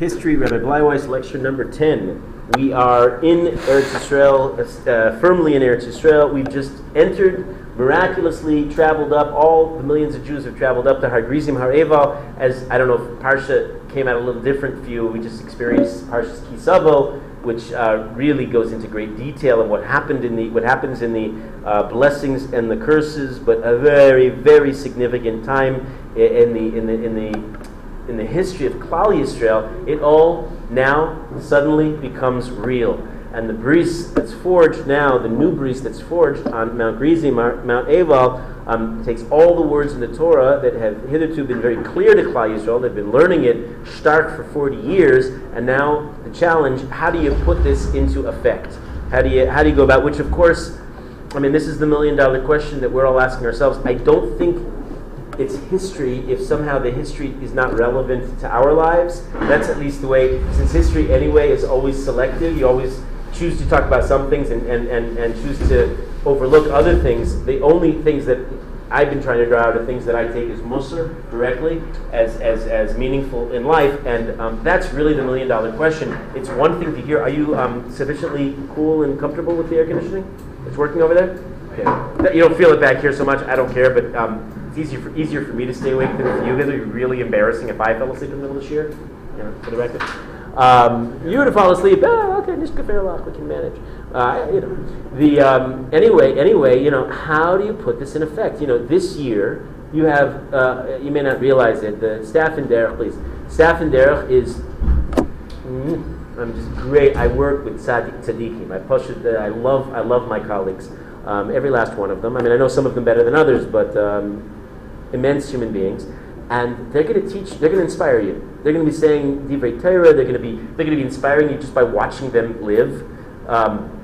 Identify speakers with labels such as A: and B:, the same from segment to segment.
A: History, Rabbi Bleiweiss, lecture number 10. We are in Eretz Yisrael, uh, firmly in Eretz Yisrael. We've just entered, miraculously traveled up. All the millions of Jews have traveled up to Har Grizim, Har Eval. As I don't know if Parsha came out a little different for you. We just experienced Parsha's Ki Savo, which uh, really goes into great detail of what happened in the what happens in the uh, blessings and the curses, but a very very significant time in the in the in the in the history of Klal Yisrael, it all now suddenly becomes real. And the bris that's forged now, the new bris that's forged on Mount Gerizim, Mount Eval, um, takes all the words in the Torah that have hitherto been very clear to Klal Yisrael. They've been learning it stark for 40 years, and now the challenge: how do you put this into effect? How do you how do you go about? Which, of course, I mean, this is the million dollar question that we're all asking ourselves. I don't think its history if somehow the history is not relevant to our lives. That's at least the way, since history anyway is always selective, you always choose to talk about some things and, and, and, and choose to overlook other things. The only things that I've been trying to draw out are things that I take as mussar directly, as, as, as meaningful in life, and um, that's really the million dollar question. It's one thing to hear. Are you um, sufficiently cool and comfortable with the air conditioning? It's working over there? Okay. You don't feel it back here so much. I don't care, but um, it's easier for, easier for me to stay awake than for you. It would be really embarrassing if I fell asleep in the middle of the year, you know, for the record. Um, you would fall asleep. Oh, okay, just fair lock. We can manage. Uh, you know, the um, anyway, anyway, you know, how do you put this in effect? You know, this year you have. Uh, you may not realize it. The staff in Derech, please. Staff in Derech is. Mm, I'm just great. I work with tzaddikim. I push it. I love. I love my colleagues. Um, every last one of them. I mean, I know some of them better than others, but um, immense human beings, and they're going to teach. They're going to inspire you. They're going to be saying divrei Torah. They're going to be. They're going to be inspiring you just by watching them live. Um,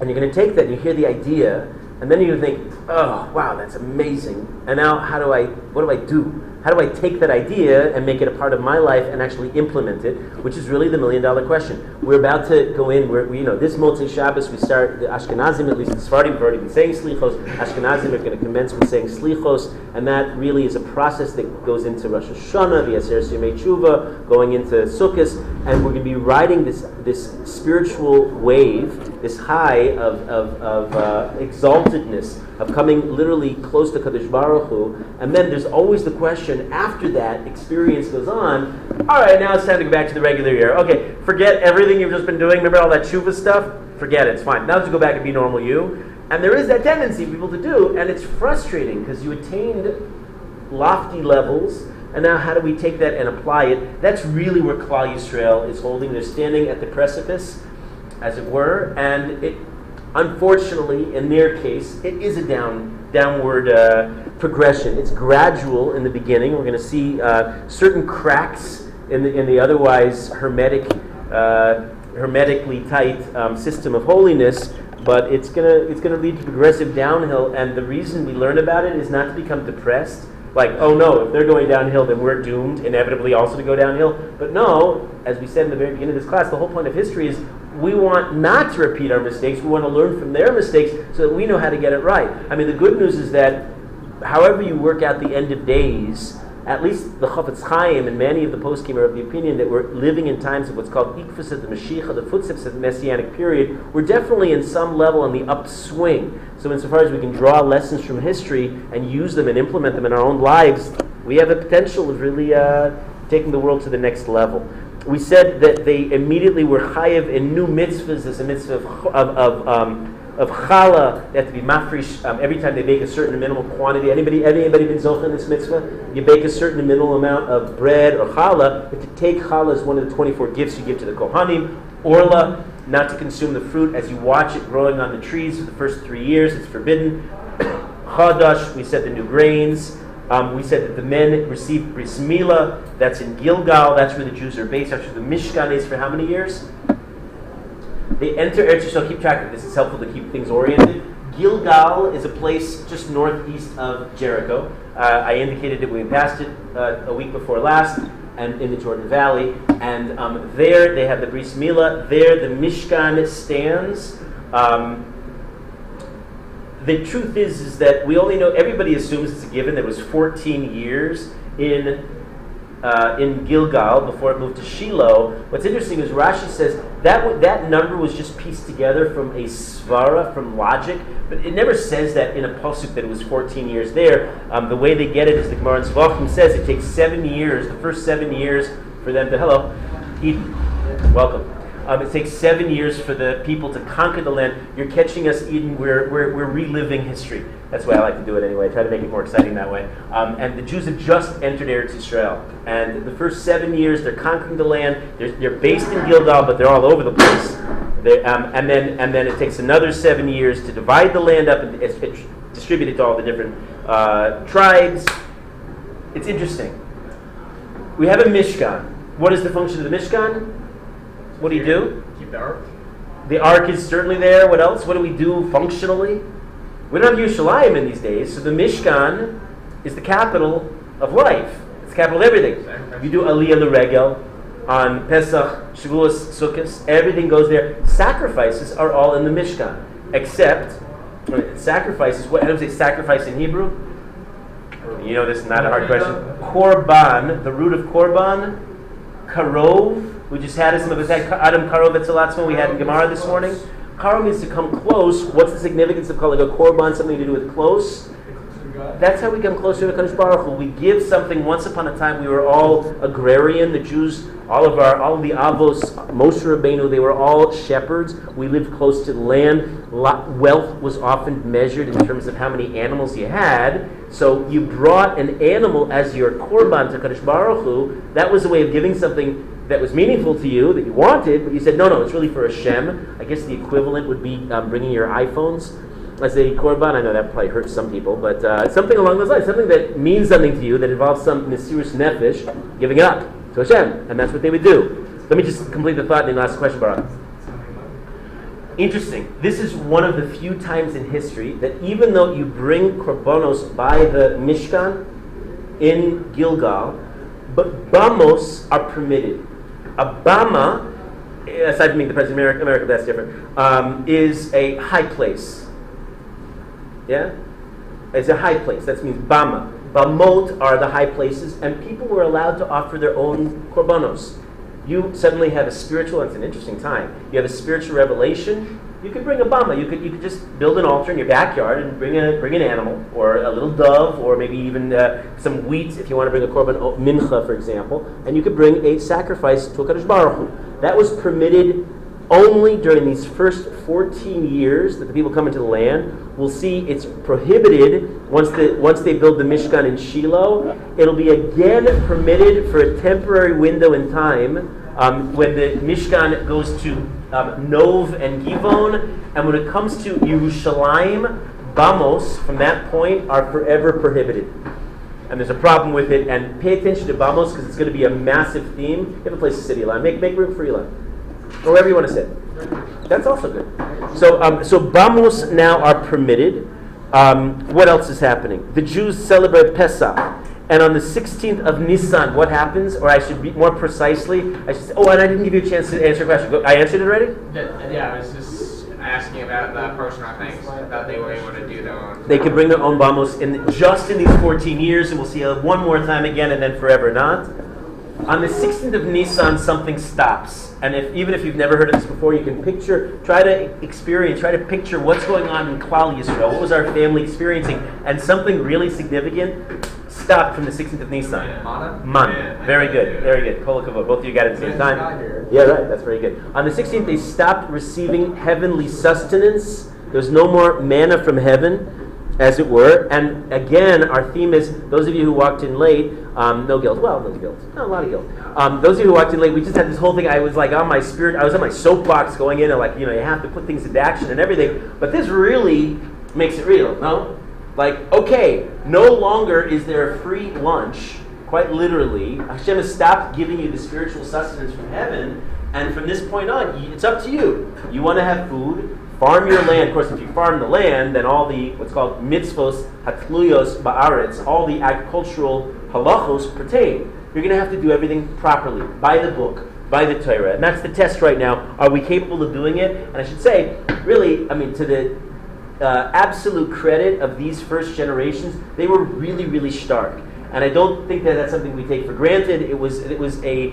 A: and you're going to take that and you hear the idea, and then you think, oh wow, that's amazing. And now, how do I? What do I do? How do I take that idea and make it a part of my life and actually implement it? Which is really the million dollar question. We're about to go in. We're, we, you know, this Motzei Shabbos we start the Ashkenazim, at least the Sephardim, have already been saying Slichos. Ashkenazim are going to commence with saying Slichos, and that really is a process that goes into Rosh Hashanah, the Aser Tshuva, going into Sukkot, and we're going to be riding this this spiritual wave, this high of of, of uh, exaltedness of coming literally close to Kadosh Baruch Hu, and then there's always the question after that experience goes on. All right, now it's time to go back to the regular year. Okay, forget everything you've just been doing. Remember all that tshuva stuff? Forget it. It's fine. Now to go back and be normal you. And there is that tendency people to do, and it's frustrating because you attained lofty levels. And now, how do we take that and apply it? That's really where Klal Yisrael is holding. They're standing at the precipice, as it were, and it Unfortunately, in their case, it is a down, downward uh, progression. It's gradual in the beginning. We're going to see uh, certain cracks in the, in the otherwise hermetic, uh, hermetically tight um, system of holiness, but it's going to it's gonna lead to progressive downhill. And the reason we learn about it is not to become depressed. Like, oh no, if they're going downhill, then we're doomed inevitably also to go downhill. But no, as we said in the very beginning of this class, the whole point of history is we want not to repeat our mistakes. We want to learn from their mistakes so that we know how to get it right. I mean, the good news is that however you work out the end of days, at least the Chafetz Chaim and many of the poskim are of the opinion that we're living in times of what's called Ikfus of the Mashiach, the footsteps of the Messianic period. We're definitely in some level on the upswing. So, insofar as we can draw lessons from history and use them and implement them in our own lives, we have a potential of really uh, taking the world to the next level we said that they immediately were chayiv in new mitzvahs as a mitzvah of, of, of, um, of challah. They have to be mafrish um, every time they bake a certain minimal quantity. Anybody, anybody been zoch in this mitzvah? You bake a certain minimal amount of bread or challah. But to take challah is one of the 24 gifts you give to the kohanim. Orla, not to consume the fruit as you watch it growing on the trees for the first three years. It's forbidden. Chadash, we said the new grains. Um, we said that the men received bris. That's in Gilgal. That's where the Jews are based. Where the Mishkan is for how many years? They enter Eretz Yisrael. Keep track of this. It's helpful to keep things oriented. Gilgal is a place just northeast of Jericho. Uh, I indicated that we passed it uh, a week before last, and in the Jordan Valley. And um, there they have the bris milah. There the Mishkan stands. Um, the truth is, is that we only know, everybody assumes it's a given. There was 14 years in uh, in Gilgal before it moved to Shiloh. What's interesting is Rashi says that w- that number was just pieced together from a svara, from logic, but it never says that in a pasuk that it was 14 years there. Um, the way they get it is the Gemara in Zvachim says it takes seven years, the first seven years for them to, hello, Eden, welcome. Um, it takes seven years for the people to conquer the land. You're catching us, Eden. We're, we're, we're reliving history. That's why I like to do it anyway. I try to make it more exciting that way. Um, and the Jews have just entered Eretz Israel. And the first seven years, they're conquering the land. They're, they're based in Gilgal, but they're all over the place. Um, and, then, and then it takes another seven years to divide the land up and distribute it to all the different uh, tribes. It's interesting. We have a Mishkan. What is the function of the Mishkan? What do you do?
B: Keep the ark.
A: The ark is certainly there. What else? What do we do functionally? We don't have Yerushalayim in these days, so the Mishkan is the capital of life. It's the capital of everything. You do Aliyah L'Regel on Pesach, Shavuos, Sukkot. Everything goes there. Sacrifices are all in the Mishkan, except sacrifices. What? How do we say sacrifice in Hebrew? You know, this is not a hard question. Korban, the root of korban, karov. We just had some of it. Adam karov etzelatzma. We had in Gemara this morning. Karov means to come close. What's the significance of calling a korban something to do with close? That's how we come closer to Kadosh Baruch Hu. We give something. Once upon a time, we were all agrarian. The Jews, all of our, all of the Avos, Moshe Rabbeinu, they were all shepherds. We lived close to the land. Wealth was often measured in terms of how many animals you had. So you brought an animal as your korban to Kadosh Baruch Hu. That was a way of giving something that was meaningful to you, that you wanted, but you said, no, no, it's really for Hashem. I guess the equivalent would be um, bringing your iPhones as a korban. I know that probably hurts some people, but uh, something along those lines, something that means something to you, that involves some mesirus nefesh, giving it up to Hashem, and that's what they would do. Let me just complete the thought and then last question, Barak. Interesting. This is one of the few times in history that even though you bring korbanos by the Mishkan in Gilgal, but bamos are permitted. A bama, aside from being the president of America, America that's different, um, is a high place. Yeah? It's a high place. That means bama. Bamot are the high places, and people were allowed to offer their own korbanos. You suddenly have a spiritual, it's an interesting time. You have a spiritual revelation. You could bring a bama. You could, you could just build an altar in your backyard and bring, a, bring an animal, or a little dove, or maybe even uh, some wheat if you want to bring a korban mincha, for example. And you could bring a sacrifice to Kadosh Baruch Hu. That was permitted only during these first 14 years that the people come into the land. We'll see it's prohibited once, the, once they build the Mishkan in Shiloh. It'll be again permitted for a temporary window in time um, when the Mishkan goes to um, Nov and Givon. And when it comes to Yerushalayim, Bamos, from that point, are forever prohibited. And there's a problem with it. And pay attention to Bamos because it's going to be a massive theme. You have a place to sit, Eli. Make, make room for Eli or wherever you want to sit. That's also good. So, um, so bamos now are permitted. Um, what else is happening? The Jews celebrate Pesach. And on the 16th of Nisan, what happens? Or I should be more precisely, I should say, oh, and I didn't give you a chance to answer a question. I answered it already?
B: Yeah, I was just asking about the personal things that they were able to do their own.
A: They could bring their own bamos in just in these 14 years, and we'll see it one more time again, and then forever not. On the 16th of Nisan, something stops. And if, even if you've never heard of this before, you can picture, try to experience, try to picture what's going on in Klal Yisrael. What was our family experiencing? And something really significant stopped from the 16th of Nisan.
B: Mana?
A: Man. Very good. Very good. Kol. Both of you got it at the same time. Yeah, right. That's very good. On the 16th, they stopped receiving heavenly sustenance. There's no more manna from heaven as it were. And again, our theme is those of you who walked in late, um, no guilt. Well, no guilt. No, a lot of guilt. Um, those of you who walked in late, we just had this whole thing. I was like on my spirit, I was on my soapbox going in and like, you know, you have to put things into action and everything. But this really makes it real, no? Like, okay, no longer is there a free lunch. Quite literally, Hashem has stopped giving you the spiritual sustenance from heaven, and from this point on, it's up to you. You want to have food, farm your land. Of course, if you farm the land, then all the what's called mitzvos hatluyos ba'aretz, all the agricultural halachos pertain. You're going to have to do everything properly, by the book, by the Torah. And that's the test right now. Are we capable of doing it? And I should say, really, I mean, to the uh, absolute credit of these first generations, they were really, really stark. And I don't think that that's something we take for granted. It was, it was a,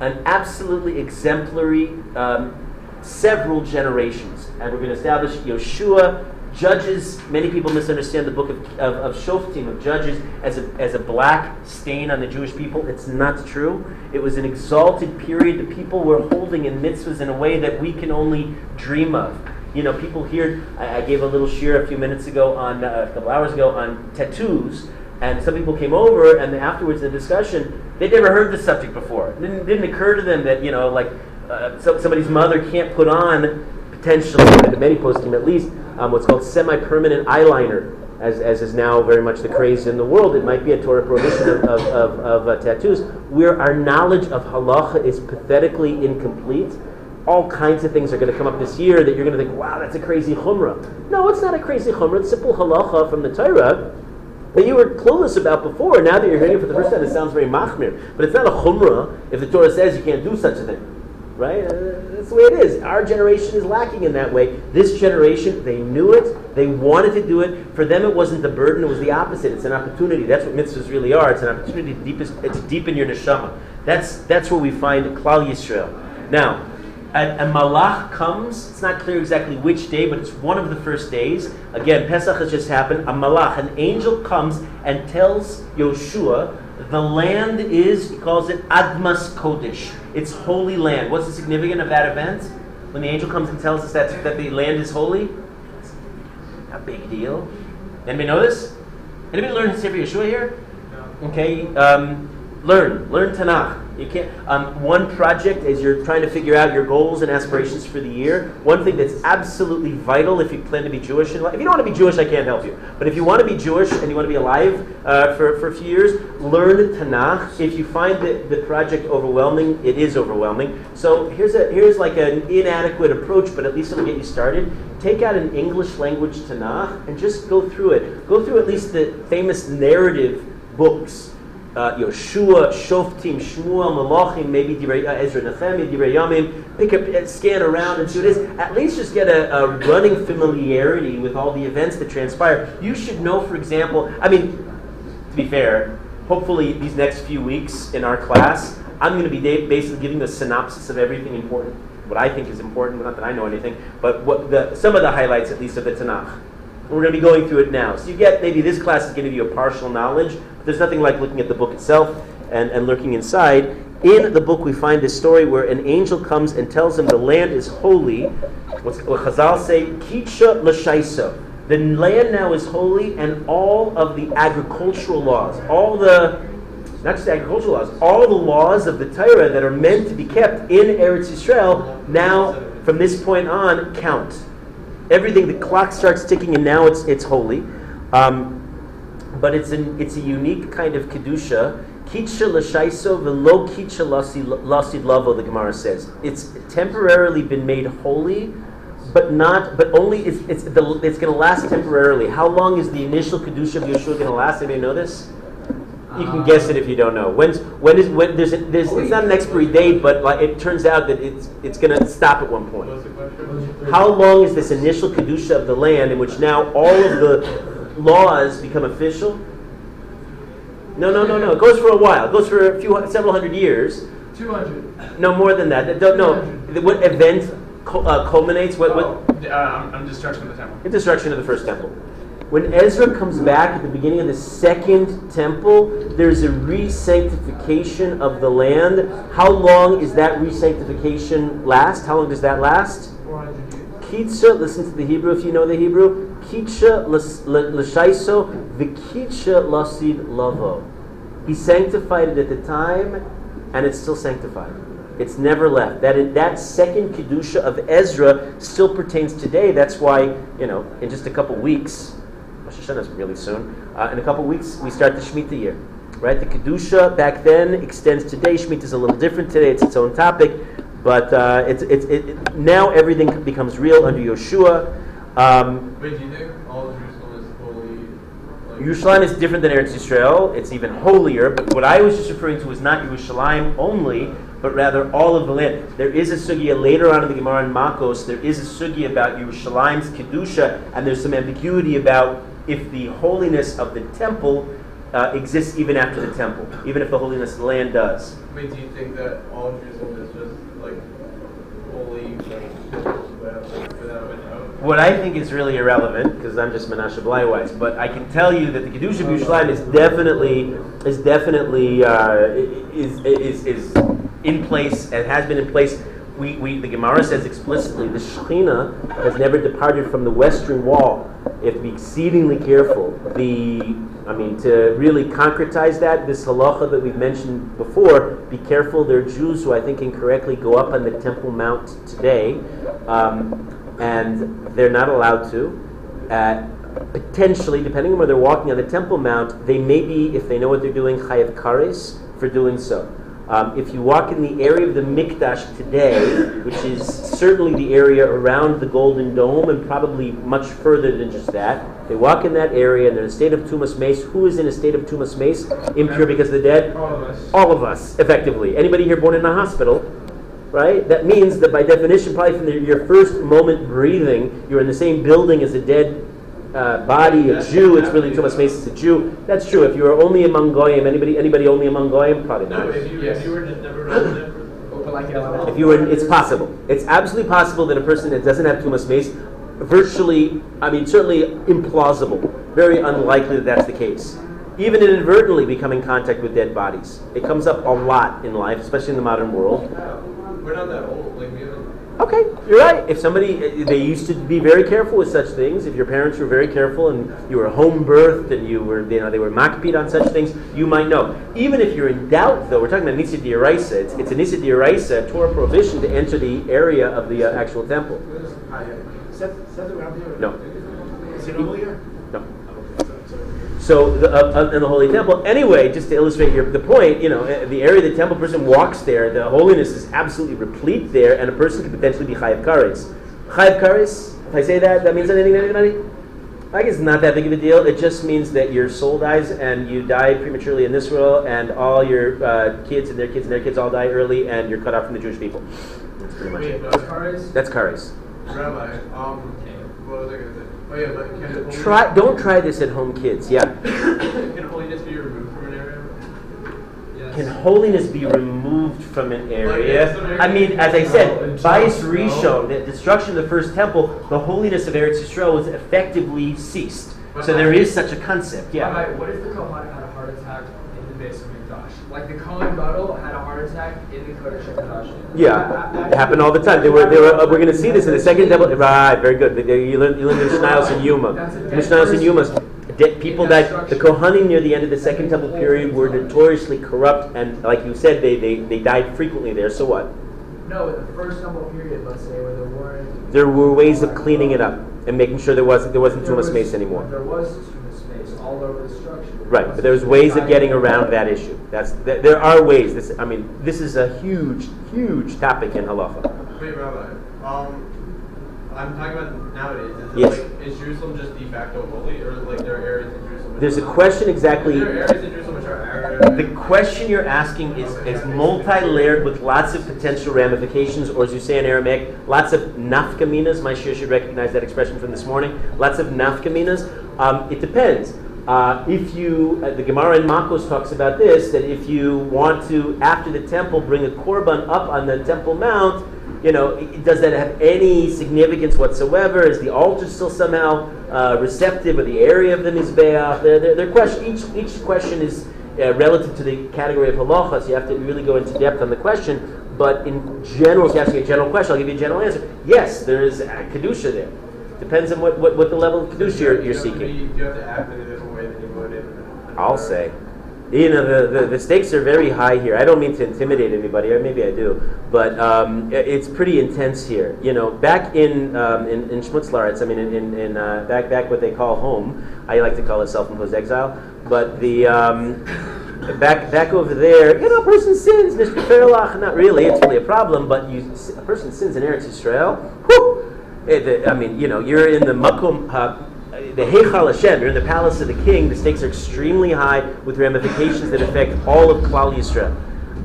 A: an absolutely exemplary um, several generations. And we're going to establish Yoshua, Judges, many people misunderstand the book of, of, of Shoftim, of Judges, as a, as a black stain on the Jewish people. It's not true. It was an exalted period. The people were holding in mitzvahs in a way that we can only dream of. You know, people here, I, I gave a little shir a few minutes ago on, uh, a couple hours ago on tattoos, and some people came over, and afterwards in the discussion, they'd never heard the subject before. It didn't, didn't occur to them that, you know, like uh, so, somebody's mother can't put on, potentially, the many poskim at least, um, what's called semi-permanent eyeliner, as, as is now very much the craze in the world. It might be a Torah prohibition of, of, of, of uh, tattoos, where our knowledge of halacha is pathetically incomplete. All kinds of things are going to come up this year that you're going to think, wow, that's a crazy chumrah. No, it's not a crazy chumrah. It's simple halacha from the Torah that you were clueless about before. Now that you're hearing it for the first time, it sounds very machmir. But it's not a chumrah if the Torah says you can't do such a thing right? Uh, that's the way it is. Our generation is lacking in that way. This generation, they knew it, they wanted to do it. For them, it wasn't the burden; it was the opposite. It's an opportunity. That's what mitzvahs really are. It's an opportunity to deepest, to deepen your neshama. That's that's where we find Klal Yisrael. Now, a, a, malach comes. It's not clear exactly which day, but it's one of the first days. Again, Pesach has just happened. A malach, an angel comes and tells Yoshua the land is, he calls it Admas Kodesh. It's holy land. What's the significance of that event? When the angel comes and tells us that, that the land is holy? a big deal. Anybody know this? Anybody learn Sefer Yeshua here? No. Okay, um, learn. Learn Tanakh. You can't. Um, one project as you're trying to figure out your goals and aspirations for the year. One thing that's absolutely vital if you plan to be Jewish. And if you don't want to be Jewish, I can't help you. But if you want to be Jewish and you want to be alive uh, for, for a few years, learn Tanakh. If you find the, the project overwhelming, it is overwhelming. So here's a here's like an inadequate approach, but at least it'll get you started. Take out an English language Tanakh and just go through it. Go through at least the famous narrative books uh, Yoshua, Shoftim, Shmuel, Malachim, maybe Divrei, uh, Ezra, Nehemiah, Divrei Yamim, pick up, uh, scan around and see what it is. At least just get a, a, running familiarity with all the events that transpire. You should know, for example, I mean, to be fair, hopefully these next few weeks in our class, I'm going to be basically giving a synopsis of everything important, what I think is important, not that I know anything, but what the, some of the highlights at least of the Tanakh. We're going to be going through it now. So you get maybe this class is going to give you a partial knowledge, but there's nothing like looking at the book itself and, and looking inside. In the book, we find this story where an angel comes and tells him the land is holy. What's, what Chazal say, Kidsha l'shaiso. The land now is holy, and all of the agricultural laws, all the not just the agricultural laws, all the laws of the Torah that are meant to be kept in Eretz Yisrael now, from this point on, count everything, the clock starts ticking, and now it's it's holy. Um, but it's an it's a unique kind of kedusha. Kidsha l'shaiso velo kidsha lasid lavo. The Gemara says it's temporarily been made holy, but not but only it's it's the, it's going to last temporarily. How long is the initial kedusha of Yeshua going to last? Anybody know this? You can guess it if you don't know. When's when is when there's, a, there's it's not an expiry date, but like it turns out that it's it's going to stop at one point. How long is this initial kedusha of the land in which now all of the laws become official? No, no, no, no. It goes for a while. It goes for a few several hundred years.
C: Two hundred.
A: No more than that. No, what event uh, culminates? What? what?
B: Oh, uh, I'm destruction of the temple.
A: The destruction of the first temple. When Ezra comes back at the beginning of the second temple, there's a re-sanctification of the land. How long is that re-sanctification last? How long does that last? Kidsha, listen to the Hebrew if you know the Hebrew. Kidsha l'shaiso v'kidsha lasid lavo. He sanctified it at the time, and it's still sanctified. It's never left. That that second kedusha of Ezra still pertains today. That's why you know in just a couple weeks Rosh Hashanah is really soon. Uh, in a couple weeks, we start the Shemitah year. Right? The Kedusha back then extends today. Shemitah is a little different today. It's its own topic. But uh, it's, it's, it, now everything becomes real under Yoshua.
C: Um, Wait, do you think all of Jerusalem is holy?
A: Like Yerushalayim is different than Eretz Yisrael. It's even holier. But what I was just referring to is not Yerushalayim only, but rather all of the land. There is a sugya later on in the Gemara in Makos. There is a sugya about Yerushalayim's kedusha, and there's some ambiguity about if the holiness of the temple uh, exists even after the temple, even if the holiness of the land does.
C: Do you think that all of Jerusalem is just like holy, like, without, without?
A: What I think is really irrelevant, because I'm just Menashe Bleiweiss, but I can tell you that the Kedusha of is definitely is definitely uh, is, is is in place and has been in place. We, we the Gemara says explicitly the Shekhinah has never departed from the western wall. Have to be exceedingly careful. The I mean to really concretize that this halacha that we've mentioned before. Be careful. There are Jews who I think incorrectly go up on the Temple Mount today. Um, and they're not allowed to. Uh, potentially, depending on where they're walking on the Temple Mount, they may be, if they know what they're doing, chayav kares for doing so. Um, if you walk in the area of the Mikdash today, which is certainly the area around the Golden Dome and probably much further than just that, they walk in that area and they're in a state of tumas meis. Who is in a state of tumas meis? Impure because of the dead?
C: All of us.
A: All of us, effectively. Anybody here born in a hospital, right? That means that by definition, probably from the, your first moment breathing, you're in the same building as a dead uh, body, a Jew. It's really tumas meis, it's a Jew. That's true. If you were only among goyim, anybody, anybody only among goyim, probably
C: No, if you,
B: Yes.
C: if you were just never
A: If you were, it's possible. It's absolutely possible that a person that doesn't have Tumas Meis, virtually, I mean, certainly implausible, very unlikely that that's the case. Even inadvertently become in contact with dead bodies. It comes up a lot in life, especially in the modern world.
C: We're not that old, like, we haven't.
A: Okay, you're right. If somebody, they used to be very careful with such things. If your parents were very careful and you were home birthed and you were, you know, they were makpid on such things, you might know. Even if you're in doubt, though, we're talking about nisa d'oraisa. It's, it's a nisa d'oraisa, a Torah prohibition to enter the area of the uh, actual temple.
D: Says, says it around here?
A: No.
D: Is it over here?
A: So, the, uh, uh, in the holy temple, anyway, just to illustrate your, the point, you know, uh, the area the temple person walks there, the holiness is absolutely replete there, and a person could potentially be chayav kares. Chayav kares, if I say that, that means anything to anybody? I guess it's not that big of a deal. It just means that your soul dies and you die prematurely in this world, and all your uh, kids and their kids and their kids all die early, and you're cut off from the Jewish people. That's pretty much
C: Wait,
A: it.
C: but,
A: That's kares.
C: Rabbi, um, what was I gonna say? Oh yeah, but can holiness,
A: Try, don't try this at home, kids. Yeah.
C: can holiness be removed from an area? Yes.
A: Can holiness be removed from an area?
C: an
A: I mean, as I said,
C: it's
A: Bias Rishon, the destruction of the first temple, the holiness of Eretz Yisrael was effectively ceased. So there is such a concept, yeah.
E: What if the Kohen had a heart attack in the base of Mikdash? Like the Kohen Gadol had a heart attack in the Kodesh HaKadosh.
A: Yeah, it happened all the time. They were, they were. Uh, we're going to see this in the second temple. Right, very good. You learn, you learn the Mishnayos and Yuma. Mishnayos and. Yumas. De- people
E: that.
A: The. Kohanim near the end of the second temple period were notoriously corrupt, and like you said, they, they, they died frequently there. So what?
E: No, in the first temple period, let's say, where there weren't.
A: There were ways of cleaning it up and making sure there wasn't there wasn't too much space anymore.
E: There was too much space all over the structure.
A: Right, but there's ways of getting around that issue. That's th- there are ways. This I mean, this is a huge, huge topic in halacha.
C: Wait, Rabbi, um, I'm talking about nowadays. Is,
A: Yes.
C: like, is Jerusalem just de facto holy, or like there are areas in Jerusalem?
A: There's a
C: are not?
A: question
C: Are
A: exactly.
C: there areas in Jerusalem which are Arab?
A: The question you're asking is, is multi-layered with lots of potential ramifications, or as you say in Aramaic, lots of nafkaminas. My shir should recognize that expression from this morning. Lots of nafkaminas. Um, it depends. Uh, if you, uh, the Gemara in Makos talks about this, that if you want to, after the temple, bring a korban up on the temple mount, you know, does that have any significance whatsoever? Is the altar still somehow uh, receptive, or the area of the mizbeach? Their, question, each each question is uh, relative to the category of halacha, so you have to really go into depth on the question. But in general, if you're asking a general question, I'll give you a general answer. Yes, there is a kedusha there. Depends on what, what, what the level of kedusha you're, you're
C: you
A: seeking. I'll say. You know, the, the, the stakes are very high here. I don't mean to intimidate anybody, or maybe I do, but um, it's pretty intense here. You know, back in um, in, in Schmutzlaritz, I mean, in, in, in uh, back back what they call home, I like to call it self-imposed exile, but the um, back back over there, you know, a person sins, Mr. Fairlach, not really, it's really a problem, but you a person sins in Eretz Yisrael, whew, it, I mean, you know, you're in the makom, uh, the Heichal Hashem, you're in the palace of the king. The stakes are extremely high with ramifications that affect all of Klal Yisrael.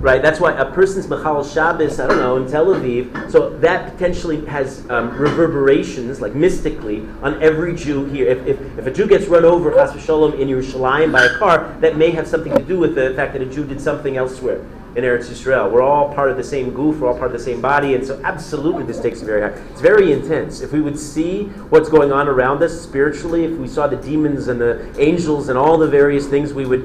A: right? That's why a person's Mechal Shabbos, I don't know, in Tel Aviv, so that potentially has um, reverberations, like mystically, on every Jew here. If, if, if a Jew gets run over, Chas v'sholom, in Yerushalayim by a car, that may have something to do with the fact that a Jew did something elsewhere in Eretz Yisrael. We're all part of the same guf, we're all part of the same body, and so absolutely this takes very high. It's very intense. If we would see what's going on around us spiritually, if we saw the demons and the angels and all the various things, we would,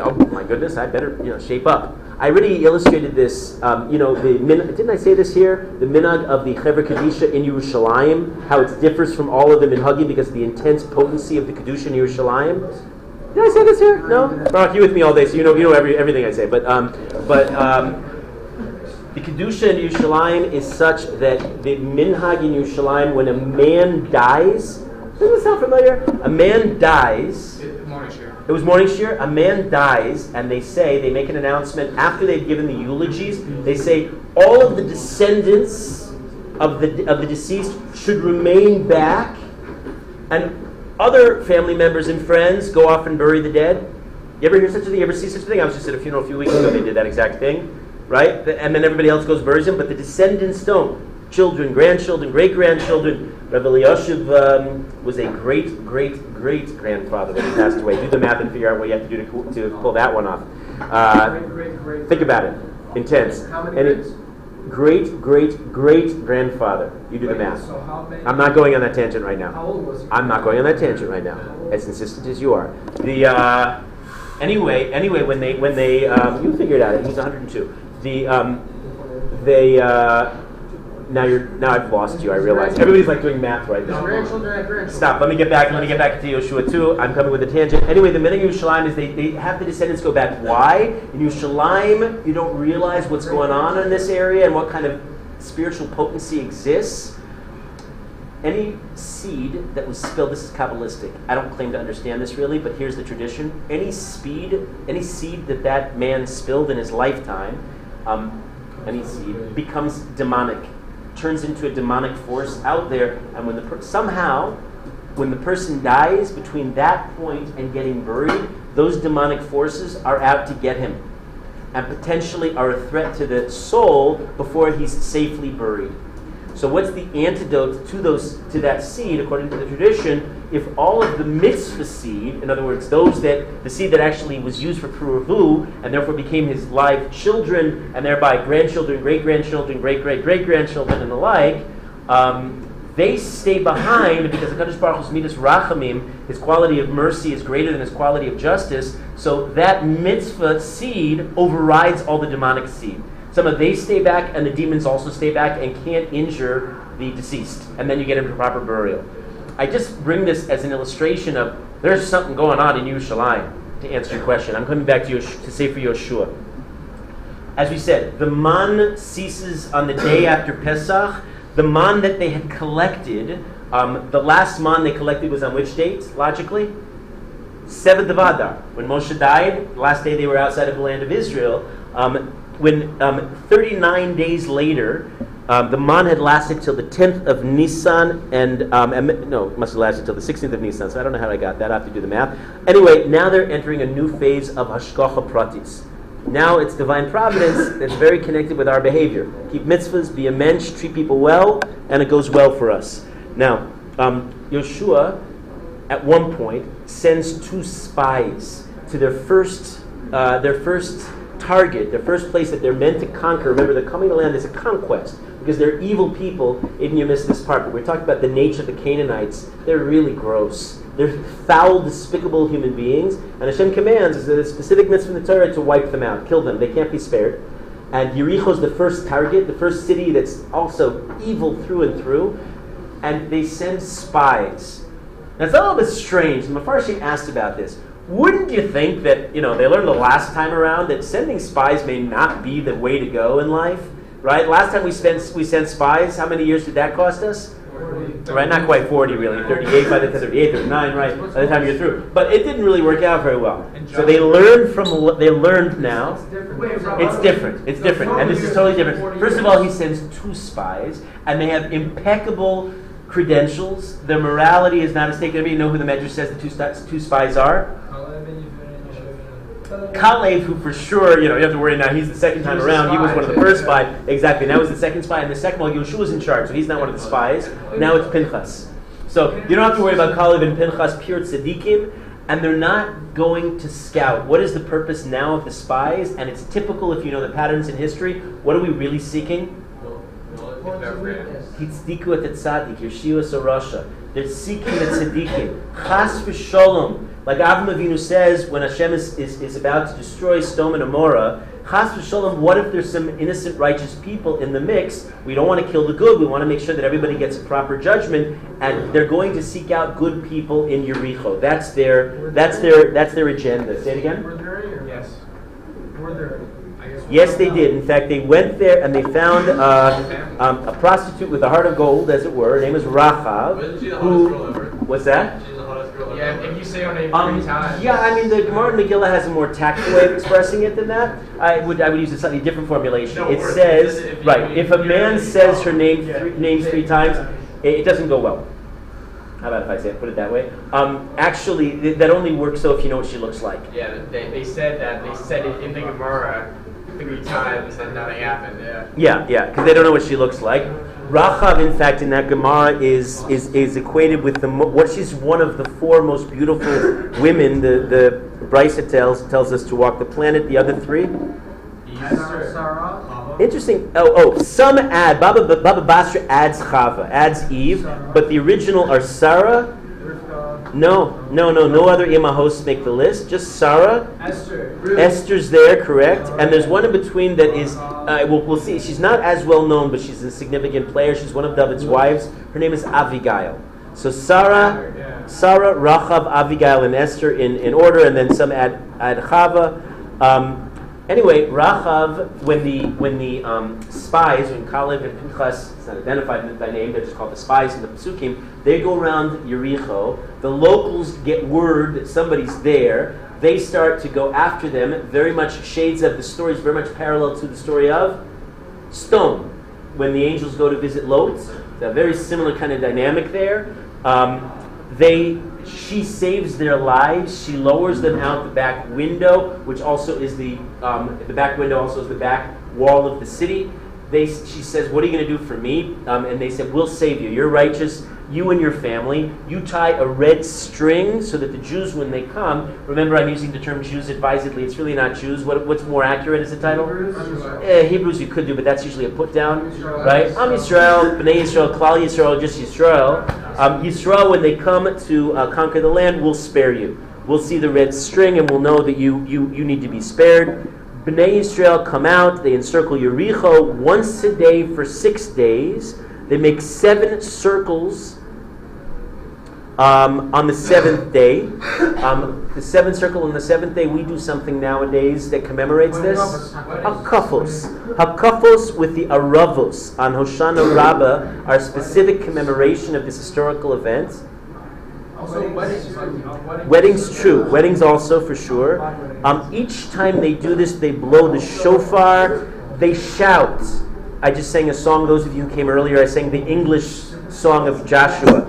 A: oh my goodness, I better you know shape up. I already illustrated this. Um, you know, the min- didn't I say this here? The minhag of the Chevra Kadisha in Yerushalayim, how it differs from all of the minhagim because of the intense potency of the Kedusha in Yerushalayim. Did I say this here? No. Barak, you with me all day, so you know you know every, everything I say. But um, but um, the kedusha in Yerushalayim is such that the minhag in Yerushalayim, when a man dies, doesn't this sound familiar? A man dies.
B: Good morning, Shir.
A: It was morning shir. A man dies, and they say they make an announcement after they've given the eulogies. They say all of the descendants of the of the deceased should remain back, and other family members and friends go off and bury the dead. You ever hear such a thing? You ever see such a thing? I was just at a funeral a few weeks ago. They did that exact thing, right? And then everybody else goes buries him, but the descendants don't. Children, grandchildren, great grandchildren. Rabbi Elyashiv um, was a great, great, great grandfather when he passed away. Do the math and figure out what you have to do to, to pull that one off. Uh, think about it. Intense.
E: How many grades?
A: Great, great, great grandfather. You do the math.
E: So how many?
A: I'm not going on that tangent right now.
E: How old was he?
A: I'm not going on that tangent right now, as insistent as you are. The uh, anyway, anyway, when they when they um, you figure it out. He's 102. The um, they uh, now you're now I've lost you. I realize everybody's like doing math right now. Stop. Let me get back. Let me get back to Yeshua too. I'm coming with a tangent. Anyway, the minhag of Yerushalayim is they, they have the descendants go back. Why? In Yerushalayim, you don't realize what's going on in this area and what kind of spiritual potency exists. Any seed that was spilled, this is Kabbalistic. I don't claim to understand this really, but here's the tradition. Any speed, any seed that that man spilled in his lifetime, um, any seed, becomes demonic, turns into a demonic force out there. And when the per- somehow, when the person dies, between that point and getting buried, those demonic forces are out to get him, and potentially are a threat to the soul before he's safely buried. So what's the antidote to those to that seed according to the tradition? If all of the mitzvah seed, in other words, those that the seed that actually was used for puravu and therefore became his live children and thereby grandchildren, great grandchildren, great great great grandchildren, and the like, um, they stay behind because the Kadosh Baruch Hu's midas rachamim, his quality of mercy is greater than his quality of justice. So that mitzvah seed overrides all the demonic seed. Some of they stay back, and the demons also stay back and can't injure the deceased, and then you get him proper burial. I just bring this as an illustration of there's something going on in Yerushalayim. To answer your question, I'm coming back to Yosh- to say for Yoshua. As we said, the man ceases on the day after Pesach. The man that they had collected, um, the last man they collected was on which date, logically? Seventh of Adar. When Moshe died, the last day they were outside of the land of Israel. Um, when um, 39 days later, um, the man had lasted till the 10th of Nisan, and um, em- no, must have lasted till the 16th of Nisan. So I don't know how I got that. I have to do the math. Anyway, now they're entering a new phase of hashgacha pratis. Now it's divine providence that's very connected with our behavior. Keep mitzvahs, be a mensch, treat people well, and it goes well for us. Now, um, Yeshua, at one point, sends two spies to their first, uh, their first target, their first place that they're meant to conquer. Remember, they're coming to land as a conquest because they're evil people. Even you missed this part, but we're talking about the nature of the Canaanites. They're really gross. They're foul, despicable human beings. And Hashem commands, is a specific mitzvah in the Torah to wipe them out, kill them. They can't be spared. And Yericho is the first target, the first city that's also evil through and through. And they send spies. It's a little bit strange. Mepharshim asked about this. Wouldn't you think that, you know, they learned the last time around that sending spies may not be the way to go in life? Right? Last time we spent we sent spies, how many years did that cost us? Right, not quite 40 really, 38 by the time 38, 39, right, by the time you're through. But it didn't really work out very well. So they learned from, they learned now.
E: It's different.
A: It's different. And this is totally different. First of all, he sends two spies, and they have impeccable credentials. Their morality is not at stake. Everybody know who the Medrash says the two, two spies are? Kalev, who for sure, you know, you have to worry now, he's the second time
E: He was the
A: around. He was one of the first spy. Exactly. Now he's the second spy. And the second one, Yeshua's in charge, so he's not one of the spies. Now it's Pinchas. So you don't have to worry about Kalev and Pinchas, pure tzaddikim, and they're not going to scout. What is the purpose now of the spies? And it's typical if you know the patterns in history. What are we really seeking?
B: If they're friends.
A: Hitzdiku et tzaddik, Yeshua Russia. They're seeking the tzaddikim. Chas v'sholom. Like Avram Avinu says when Hashem is, is, is about to destroy Sodom and Amorah, Chas v'sholom, what if there's some innocent righteous people in the mix? We don't want to kill the good. We want to make sure that everybody gets a proper judgment, and they're going to seek out good people in Yericho. That's their that's their that's their agenda. Say it again.
E: Were there any
B: Yes.
E: were there? I guess.
A: Yes, they did. In fact, they went there and they found uh, um, a prostitute with a heart of gold, as it were. Her name is Rachav.
C: Wasn't
A: Who?
C: hottest girl ever?
A: What's that?
C: She's the hottest girl
E: Yeah, if you say her name
A: Um,
E: three times.
A: yeah, I mean the Gemara in Megillah has a more tactful way of expressing it than that. I would I would use a slightly different formulation.
C: No,
A: it says
C: If you-
A: right if a man says her name
E: Yeah.
A: three, names three times, it, it doesn't go well. How about if I say it, put it that way? Um, actually, th- that only works though if you know what she looks like.
B: Yeah, they, they said that. They said it in the Gemara three times and nothing happened. Yeah.
A: Yeah, yeah, because they don't know what she looks like. Rachav, in fact, in that Gemara is is, is equated with the what she's one of the four most beautiful women. The the Brisa tells tells us to walk the planet. The other three, interesting. Oh, oh, some add Baba Baba Basra adds Chava, adds Eve, but the original are Sarah. No, no, no, no other imahos make the list. Just Sarah.
E: Esther.
A: Esther's there, correct? And there's one in between that is, uh, we'll, we'll see. She's not as well known, but she's a significant player. She's one of David's wives. Her name is Avigail. So Sarah, Sarah, Rachav, Avigail, and Esther in, in order, and then some add, add Chava. Um, anyway, Rachav, when the when the um, spies, when Kalev and Pinchas, it's not identified by name, they're just called the spies in the Psukim, they go around Yericho. The locals get word that somebody's there. They start to go after them. Very much shades of the story is very much parallel to the story of Stone, when the angels go to visit Lot. It's a very similar kind of dynamic there. Um, they, she saves their lives. She lowers them out the back window, which also is the um, the back window. Also is the back wall of the city. They, she says, "What are you going to do for me?" Um, and they said, "We'll save you. You're righteous. You and your family. You tie a red string so that the Jews, when they come, remember, I'm using the term Jews advisedly. It's really not Jews. What, what's more accurate as a title? Eh, Hebrews you could do, but that's usually a put down, right? Am israel Bnei israel Klal israel just Yisrael. Um, Yisrael, when they come to uh, conquer the land, will spare you. We'll see the red string, and we'll know that you you you need to be spared. Bnei Yisrael come out. They encircle Yericho once a day for six days. They make seven circles um, on the seventh day. Um, the seventh circle on the seventh day, we do something nowadays that commemorates this. Hakafos. Hakafos with the Aravos on Hoshana Rabbah are specific commemoration of this historical event.
E: Also, weddings. weddings.
A: Weddings, true. Weddings also, for sure. Um, each time they do this, they blow the shofar, they shout. I just sang a song, those of you who came earlier, I sang the English song of Joshua.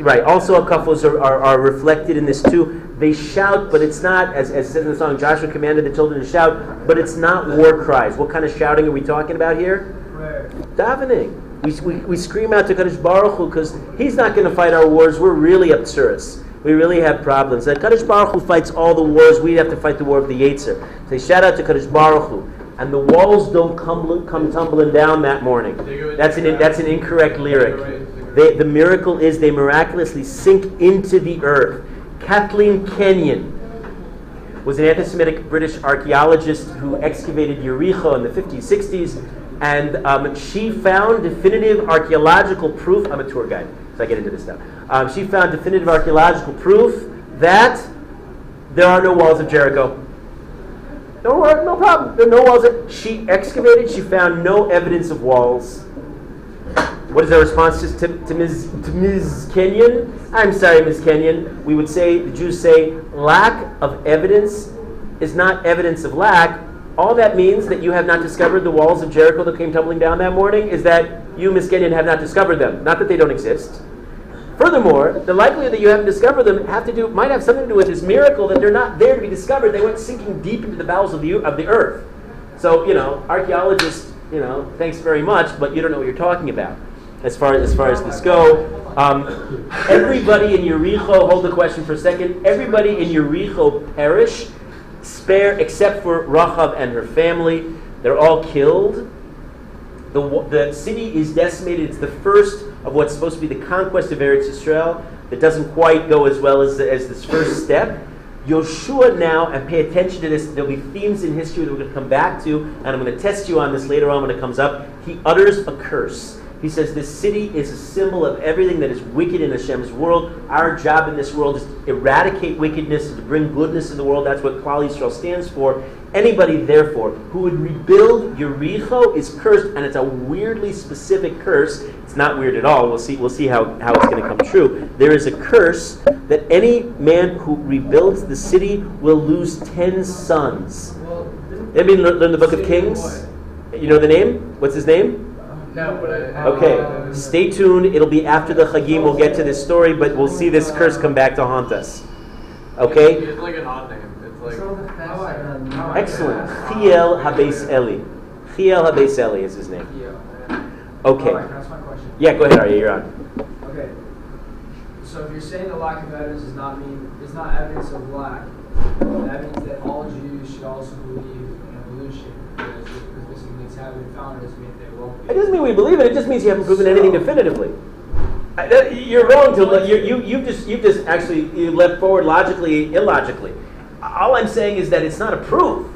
A: Right. Also, a couple are, are, are reflected in this too. They shout, but it's not, as, as says in the song, Joshua commanded the children to shout, but it's not war cries. What kind of shouting are we talking about here? Davening. We, we, we scream out to Kadosh Baruch Hu because He's not going to fight our wars. We're really absurd. We really have problems. That Kadosh Baruch Hu fights all the wars. We have to fight the war of the Yetzer. Say shout out to Kadosh Baruch Hu. And the walls don't come, come tumbling down that morning. That's an, that's an incorrect lyric. They, the miracle is they miraculously sink into the earth. Kathleen Kenyon was an anti-Semitic British archaeologist who excavated Yericho in the 50s, 60s, and um, she found definitive archaeological proof. I'm a tour guide, so I get into this stuff. Um, she found definitive archaeological proof that there are no walls of Jericho. No, wor- no problem. There no walls. She excavated. She found no evidence of walls. What is our response to, to, Ms., to Ms. Kenyon? I'm sorry, Ms. Kenyon. We would say, the Jews say, lack of evidence is not evidence of lack. All that means that you have not discovered the walls of Jericho that came tumbling down that morning is that you, Ms. Kenyon, have not discovered them. Not that they don't exist. Furthermore, the likelihood that you haven't discovered them have to do might have something to do with this miracle that they're not there to be discovered. They went sinking deep into the bowels of the of the earth. So you know, archaeologists, you know, thanks very much, but you don't know what you're talking about. As far as far as this go, um, everybody in Yericho. Hold the question for a second. Everybody in Yericho perish, spare except for Rachav and her family. They're all killed. The, the city is decimated. It's the first of what's supposed to be the conquest of Eretz Yisrael that doesn't quite go as well as, as this first step. Yoshua now, and pay attention to this, there'll be themes in history that we're going to come back to, and I'm going to test you on this later on when it comes up. He utters a curse. He says this city is a symbol of everything that is wicked in Hashem's world. Our job in this world is to eradicate wickedness and to bring goodness in the world. That's what Klal Yisrael stands for. Anybody, therefore, who would rebuild Yericho is cursed, and it's a weirdly specific curse. It's not weird at all. We'll see. We'll see how, how it's going to come true. There is a curse that any man who rebuilds the city will lose ten sons. Anybody learn, learn the Book of Kings? You know the name? What's his name?
B: Uh, no, but uh,
A: Okay, stay tuned. It'll be after the Chagim. We'll get to this story, but we'll see this curse come back to haunt us. Okay?
C: It's like an odd name. It's like.
E: So the fence, uh,
A: Excellent. Chiel Habes Eli. Chiel Habes Eli is his name. Okay.
E: Alright, can I ask my question?
A: Yeah, go ahead, Arya. You're on.
E: Okay. So if you're saying the lack of evidence does not mean is not evidence of lack, that means that all Jews should also believe in evolution. Because if missing links have been found, it doesn't mean they won't be.
A: It doesn't mean we believe it. It just means you haven't proven anything definitively. I- that- You're wrong to you. You you just you just actually you left forward logically illogically. All I'm saying is that it's not a proof.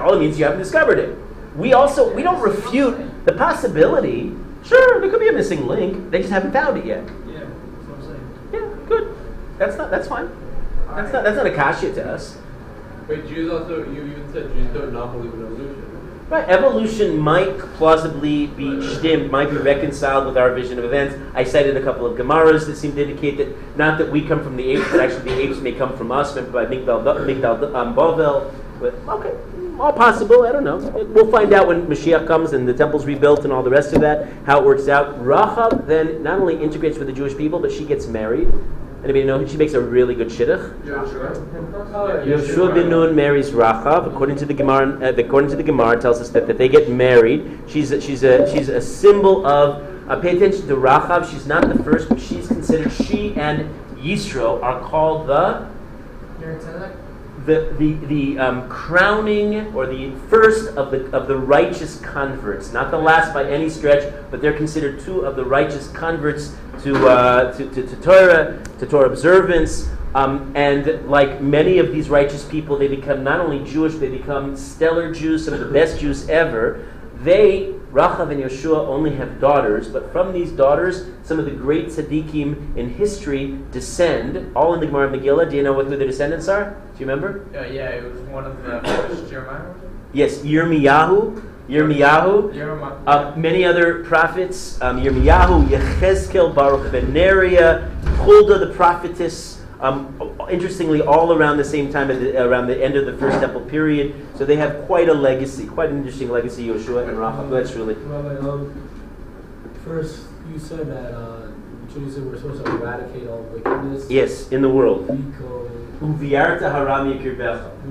A: All it means you haven't discovered it. We also we don't refute the possibility. Sure, there could be a missing link. They just haven't found it yet.
E: Yeah, that's what I'm saying.
A: Yeah, good. That's not that's fine. That's not that's not a kasha to us.
C: Wait, Jews also. You even said Jews don't not believe in evolution.
A: Right, evolution might plausibly be shtim, might be reconciled with our vision of events. I cited a couple of Gemaras that seem to indicate that not that we come from the apes, but actually the apes may come from us, maybe by Migdal, Migdal um, Bavel. But okay, all possible. I don't know. We'll find out when Mashiach comes and the temple's rebuilt and all the rest of that, how it works out. Rahab then not only integrates with the Jewish people, but she gets married. Anybody know? Who she makes a really good shidduch. Yoshua bin Nun marries Rachav. According to the Gemara, uh, according to the Gemara, tells us that, that they get married. She's a, she's a she's a symbol of. Uh, pay attention to Rachav. She's not the first, but she's considered. She and Yisro are called the
E: You're intending
A: the the, the um, crowning or the first of the of the righteous converts. Not the last by any stretch, but they're considered two of the righteous converts to uh, to, to, to Torah to Torah observance. Um, and like many of these righteous people, they become not only Jewish, they become stellar Jews, some of the best Jews ever. They, Rachav and Yeshua, only have daughters, but from these daughters, some of the great tzaddikim in history descend, all in the Gemara Megillah. Do you know what, who the descendants are? Do you remember?
B: Uh, yeah, it was one of the first Jeremiah.
A: Yes, Yirmiyahu. Yirmiyahu. Uh, many other prophets, um, Yirmiyahu, Yechezkel, Baruch ben Neriah, Huldah the prophetess, um, interestingly, all around the same time, the, around the end of the First Temple period. So they have quite a legacy, quite an interesting legacy, Yoshua and Rachav. That's really.
F: Rabbi, um, first you said that uh, we're supposed to eradicate all wickedness.
A: Yes, in the world. Uviarta haram.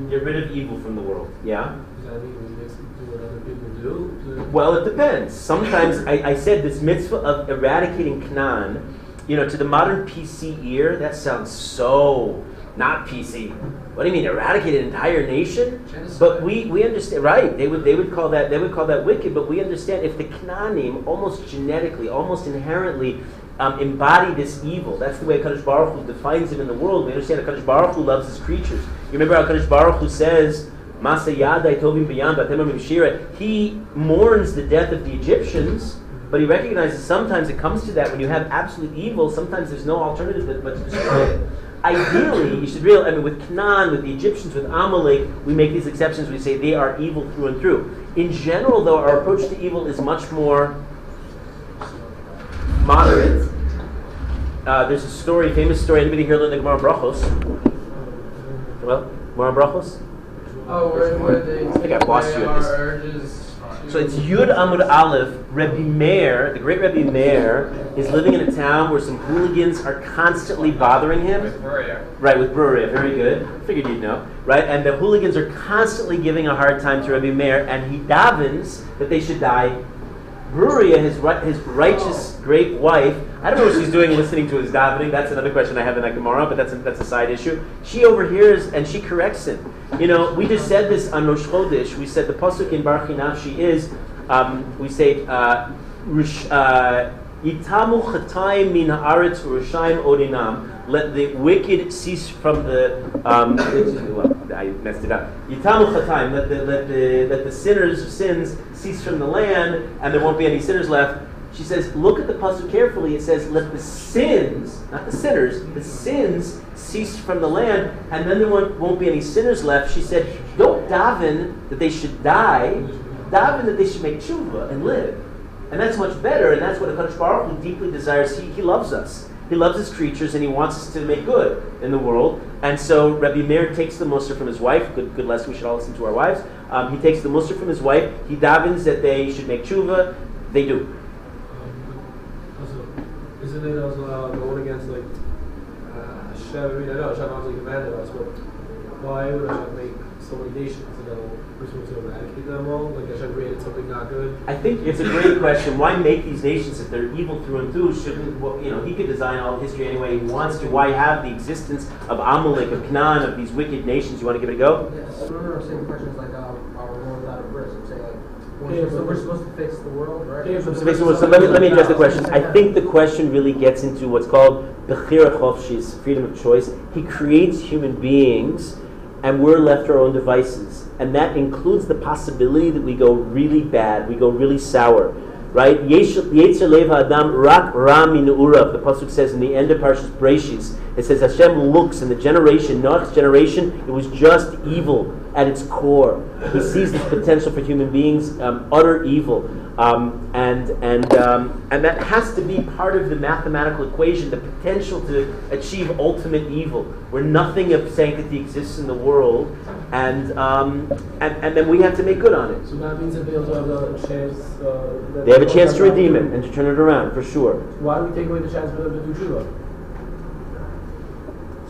A: Get rid of evil from the world. Yeah?
F: Does that mean we mix it do what other people do?
A: Well, it depends. Sometimes I, I said this mitzvah of eradicating Canaan, you know, to the modern PC ear, that sounds so not PC. What do you mean, eradicate an entire nation?
E: Genocide.
A: But we, we understand, right? They would they would call that they would call that wicked. But we understand if the Canaanim almost genetically, almost inherently. Um, embody this evil. That's the way Kadosh Baruch Hu defines it in the world. We understand that Kadosh Baruch Hu loves his creatures. You remember how Kadosh Baruch Hu says, Masa Yadai Tovim B'Yam Batem Amim Shira. He mourns the death of the Egyptians, but he recognizes sometimes it comes to that when you have absolute evil, sometimes there's no alternative but, but to destroy it. Ideally, you should realize, I mean, with Canaan, with the Egyptians, with Amalek, we make these exceptions. We say they are evil through and through. In general, though, our approach to evil is much more moderate. Uh, there's a story, famous story. Anybody here learn the Gemara Brachos? Well, Gemara Brachos?
B: Oh, where, where they
A: I think
B: I've
A: lost you at this. So it's Yud Amud Aleph. Rebbe Meir, the great Rebbe Meir, is living in a town where some hooligans are constantly bothering him.
B: With.
A: Right, with Bruria, very good. Figured you'd know. Right, and the hooligans are constantly giving a hard time to Rebbe Meir, and he davens that they should die. Bruria, his, his righteous great wife, I don't know what she's doing listening to his davening. That's another question I have in that Gemara, but that's a, that's a side issue. She overhears and she corrects him. You know, we just said this on Rosh Chodesh. We said the pasuk in Baruch Nafshi is, um, we say, uh, uh, Yitamu min haaretz urushaim odinam. Let the wicked cease from the. Um, I messed it up. Yitamu. Let the let the let the sinners' sins cease from the land, and there won't be any sinners left. She says, look at the pasuk carefully. It says, let the sins, not the sinners, the sins cease from the land, and then there won't, won't be any sinners left. She said, don't daven that they should die. Daven that they should make tshuva and live. And that's much better, and that's what HaKadosh Baruch Hu deeply desires. He, he loves us. He loves his creatures, and he wants us to make good in the world. And so Rabbi Meir takes the mussar from his wife. Good, good lesson. We should all listen to our wives. Um, he takes the mussar from his wife. He davens that they should make tshuva. They do.
F: Isn't it also uh, going against like uh, Hashem? I mean, I know Hashem obviously commanded us, but why would Hashem make so many nations? You know, we're supposed to eradicate them all. Like Hashem created something not good.
A: I think it's a great question. Why make these nations if they're evil through and through? Shouldn't well, you know? He could design all history any way he wants to. Why have the existence of Amalek, of Canaan, of these wicked nations? You want to give it a go?
E: Yes. Remember, I'm saying questions like um, are we going without a verse? I'm saying like we're,
F: Yeah,
E: supposed, to, we're supposed to fix the world, right?
F: Yeah,
A: So, so let me let me address the question. I think the question really gets into what's called bechira chofshis, freedom of choice. He creates human beings, and we're left our own devices, and that includes the possibility that we go really bad, we go really sour. Right? Yetzer lev adam rak ra min urav. The pasuk says in the end of Parshas Breshis, it says Hashem looks in the generation, Noach's generation, it was just evil at its core. He sees this potential for human beings, um, utter evil, um, and and um, and that has to be part of the mathematical equation, the potential to achieve ultimate evil, where nothing of sanctity exists in the world, and um, and and then we have to make good on it.
F: So that means that they also have the chance. Uh,
A: They have a chance to redeem it and to turn it around for sure.
F: Why do we take away the chance for them to do tshuva?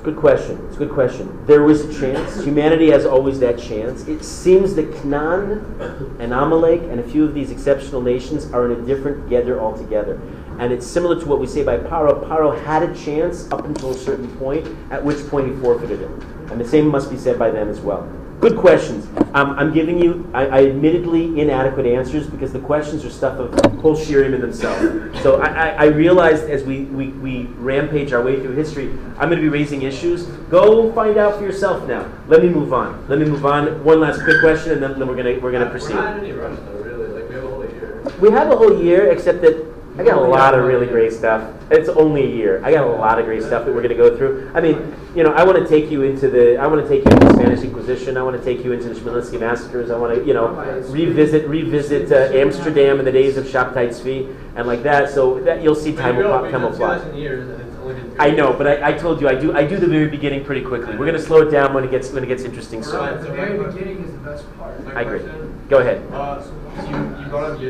A: Good question. It's a good question. There was a chance. Humanity has always that chance. It seems that Canaan and Amalek and a few of these exceptional nations are in a different gather altogether. And it's similar to what we say by Paro. Paro had a chance up until a certain point, at which point he forfeited it. And the same must be said by them as well. Good questions. Um, I'm giving you, I, I admittedly inadequate answers because the questions are stuff of whole shiurim in themselves. So I, I, I realized as we, we, we rampage our way through history, I'm going to be raising issues. Go find out for yourself now. Let me move on. Let me move on. One last quick question, and then, then we're going to we're going to proceed.
C: We're not in any rush though, really. Like we have a whole year.
A: We have a whole year, except that I got a lot of really great stuff. It's only a year. I got a lot of great stuff that we're going to go through. I mean, you know, I want to take you into the, I want to take you into the Spanish Inquisition. I want to take you into the Chmielewski massacres. I want to, you know, revisit revisit uh, Amsterdam in the days of Shabtai Tzvi and like that. So that you'll see time will pop, time will fly.
C: years and it's only been three
A: I know, but I, I told you I do I do the very beginning pretty quickly. We're going to slow it down when it gets when it gets interesting.
E: So
A: So
E: the very beginning is the best part.
A: I agree. Go ahead.
C: Uh, so you, you brought up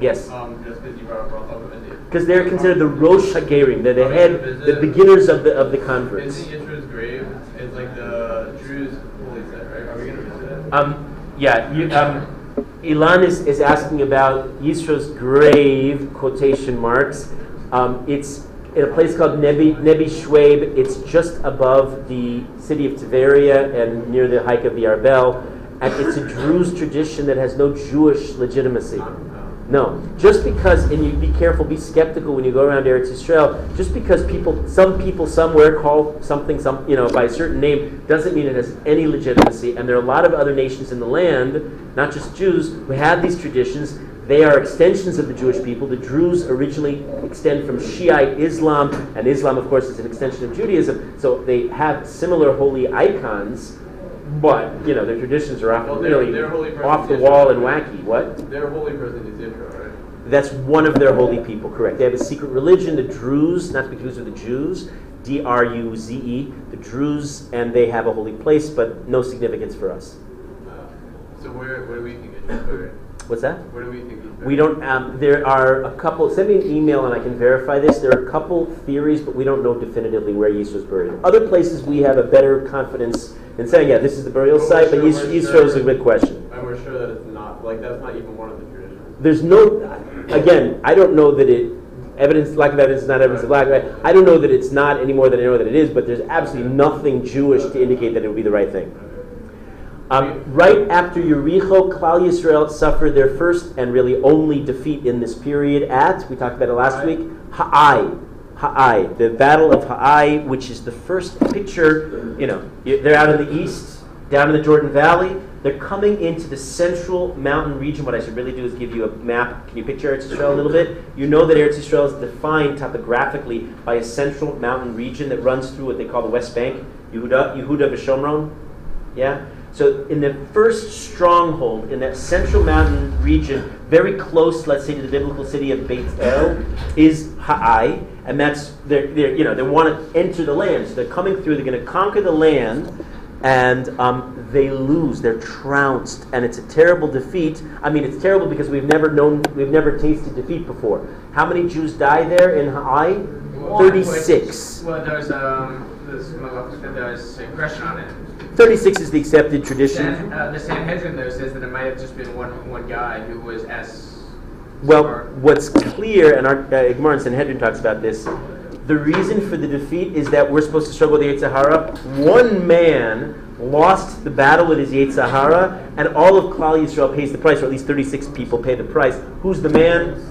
A: Yes.
C: um, just because you brought up Roth of India.
A: Because they're considered the Rosh Hagerim. They're the head, the beginners of the of the.
C: Visiting Yitro's grave is like the Druze holy site, right? Are we going to visit it?
A: Um, yeah, you, um, Ilan is, is asking about Yisro's grave, quotation marks. Um, it's in a place called Nebi, Nebi Shweib. It's just above the city of Tiberia and near the hike of the Arbel. It's a Druze tradition that has no Jewish legitimacy. No, just because, and you be careful, be skeptical when you go around Eretz Yisrael. Just because people, some people somewhere call something, some you know, by a certain name, doesn't mean it has any legitimacy. And there are a lot of other nations in the land, not just Jews, who have these traditions. They are extensions of the Jewish people. The Druze originally extend from Shiite Islam, and Islam, of course, is an extension of Judaism. So they have similar holy icons, but you know their traditions are off,
C: Well,
A: really
C: they're holy person
A: off the
C: is
A: wall and
C: Israel.
A: wacky. What?
C: Their holy person is Yitro, right?
A: That's one of their holy people, correct. They have a secret religion, the Druze, not because of the Jews, D R U Z E, the Druze, and they have a holy place, but no significance for us.
C: Uh, so where, where do we think Yitro's buried?
A: What's that?
C: Where do we think buried?
A: We don't, um, there are a couple, send me an email and I can verify this. There are a couple theories, but we don't know definitively where Yisro is buried. Other places we have a better confidence in saying, yeah, this is the burial
C: But we're
A: site, but
C: sure-
A: Yis-
C: we're
A: Yisro is a
C: sure-
A: good question.
C: And we're sure that it's not, like, that's not even one of the traditions.
A: There's no, again, I don't know that it, evidence, lack of evidence is not evidence of lack, right? I don't know that it's not any more than I know that it is, but there's absolutely nothing Jewish to indicate that it would be the right thing. Um, right after Yericho, Klal Yisrael suffered their first and really only defeat in this period at, we talked about it last week, Ha'ai. Ha'ai, the Battle of Ha'ai, which is the first picture, you know, they're out in the east, down in the Jordan Valley. They're coming into the central mountain region. What I should really do is give you a map. Can you picture Eretz Yisrael a little bit? You know that Eretz Yisrael is defined topographically by a central mountain region that runs through what they call the West Bank, Yehuda, Yehuda V'Shomron. Yeah? So in the first stronghold in that central mountain region, very close, let's say, to the biblical city of Beit El, is Ha'ai, and that's they're, they're you know they want to enter the land, so they're coming through. They're going to conquer the land, and um, they lose. They're trounced, and it's a terrible defeat. I mean, it's terrible because we've never known, we've never tasted defeat before. How many Jews died there in Ha'ai? Thirty-six.
B: Well, there's um, there's, there's aggression on it.
A: 36 is the accepted tradition.
B: San, uh, the Sanhedrin though says that it might have just been one one guy who was as
A: Well, what's clear, and our uh, Gemara in Sanhedrin talks about this, the reason for the defeat is that we're supposed to struggle with the yetzer hara. One man lost the battle with his yetzer hara, and all of Klal Yisrael pays the price, or at least 36 people pay the price. Who's the man?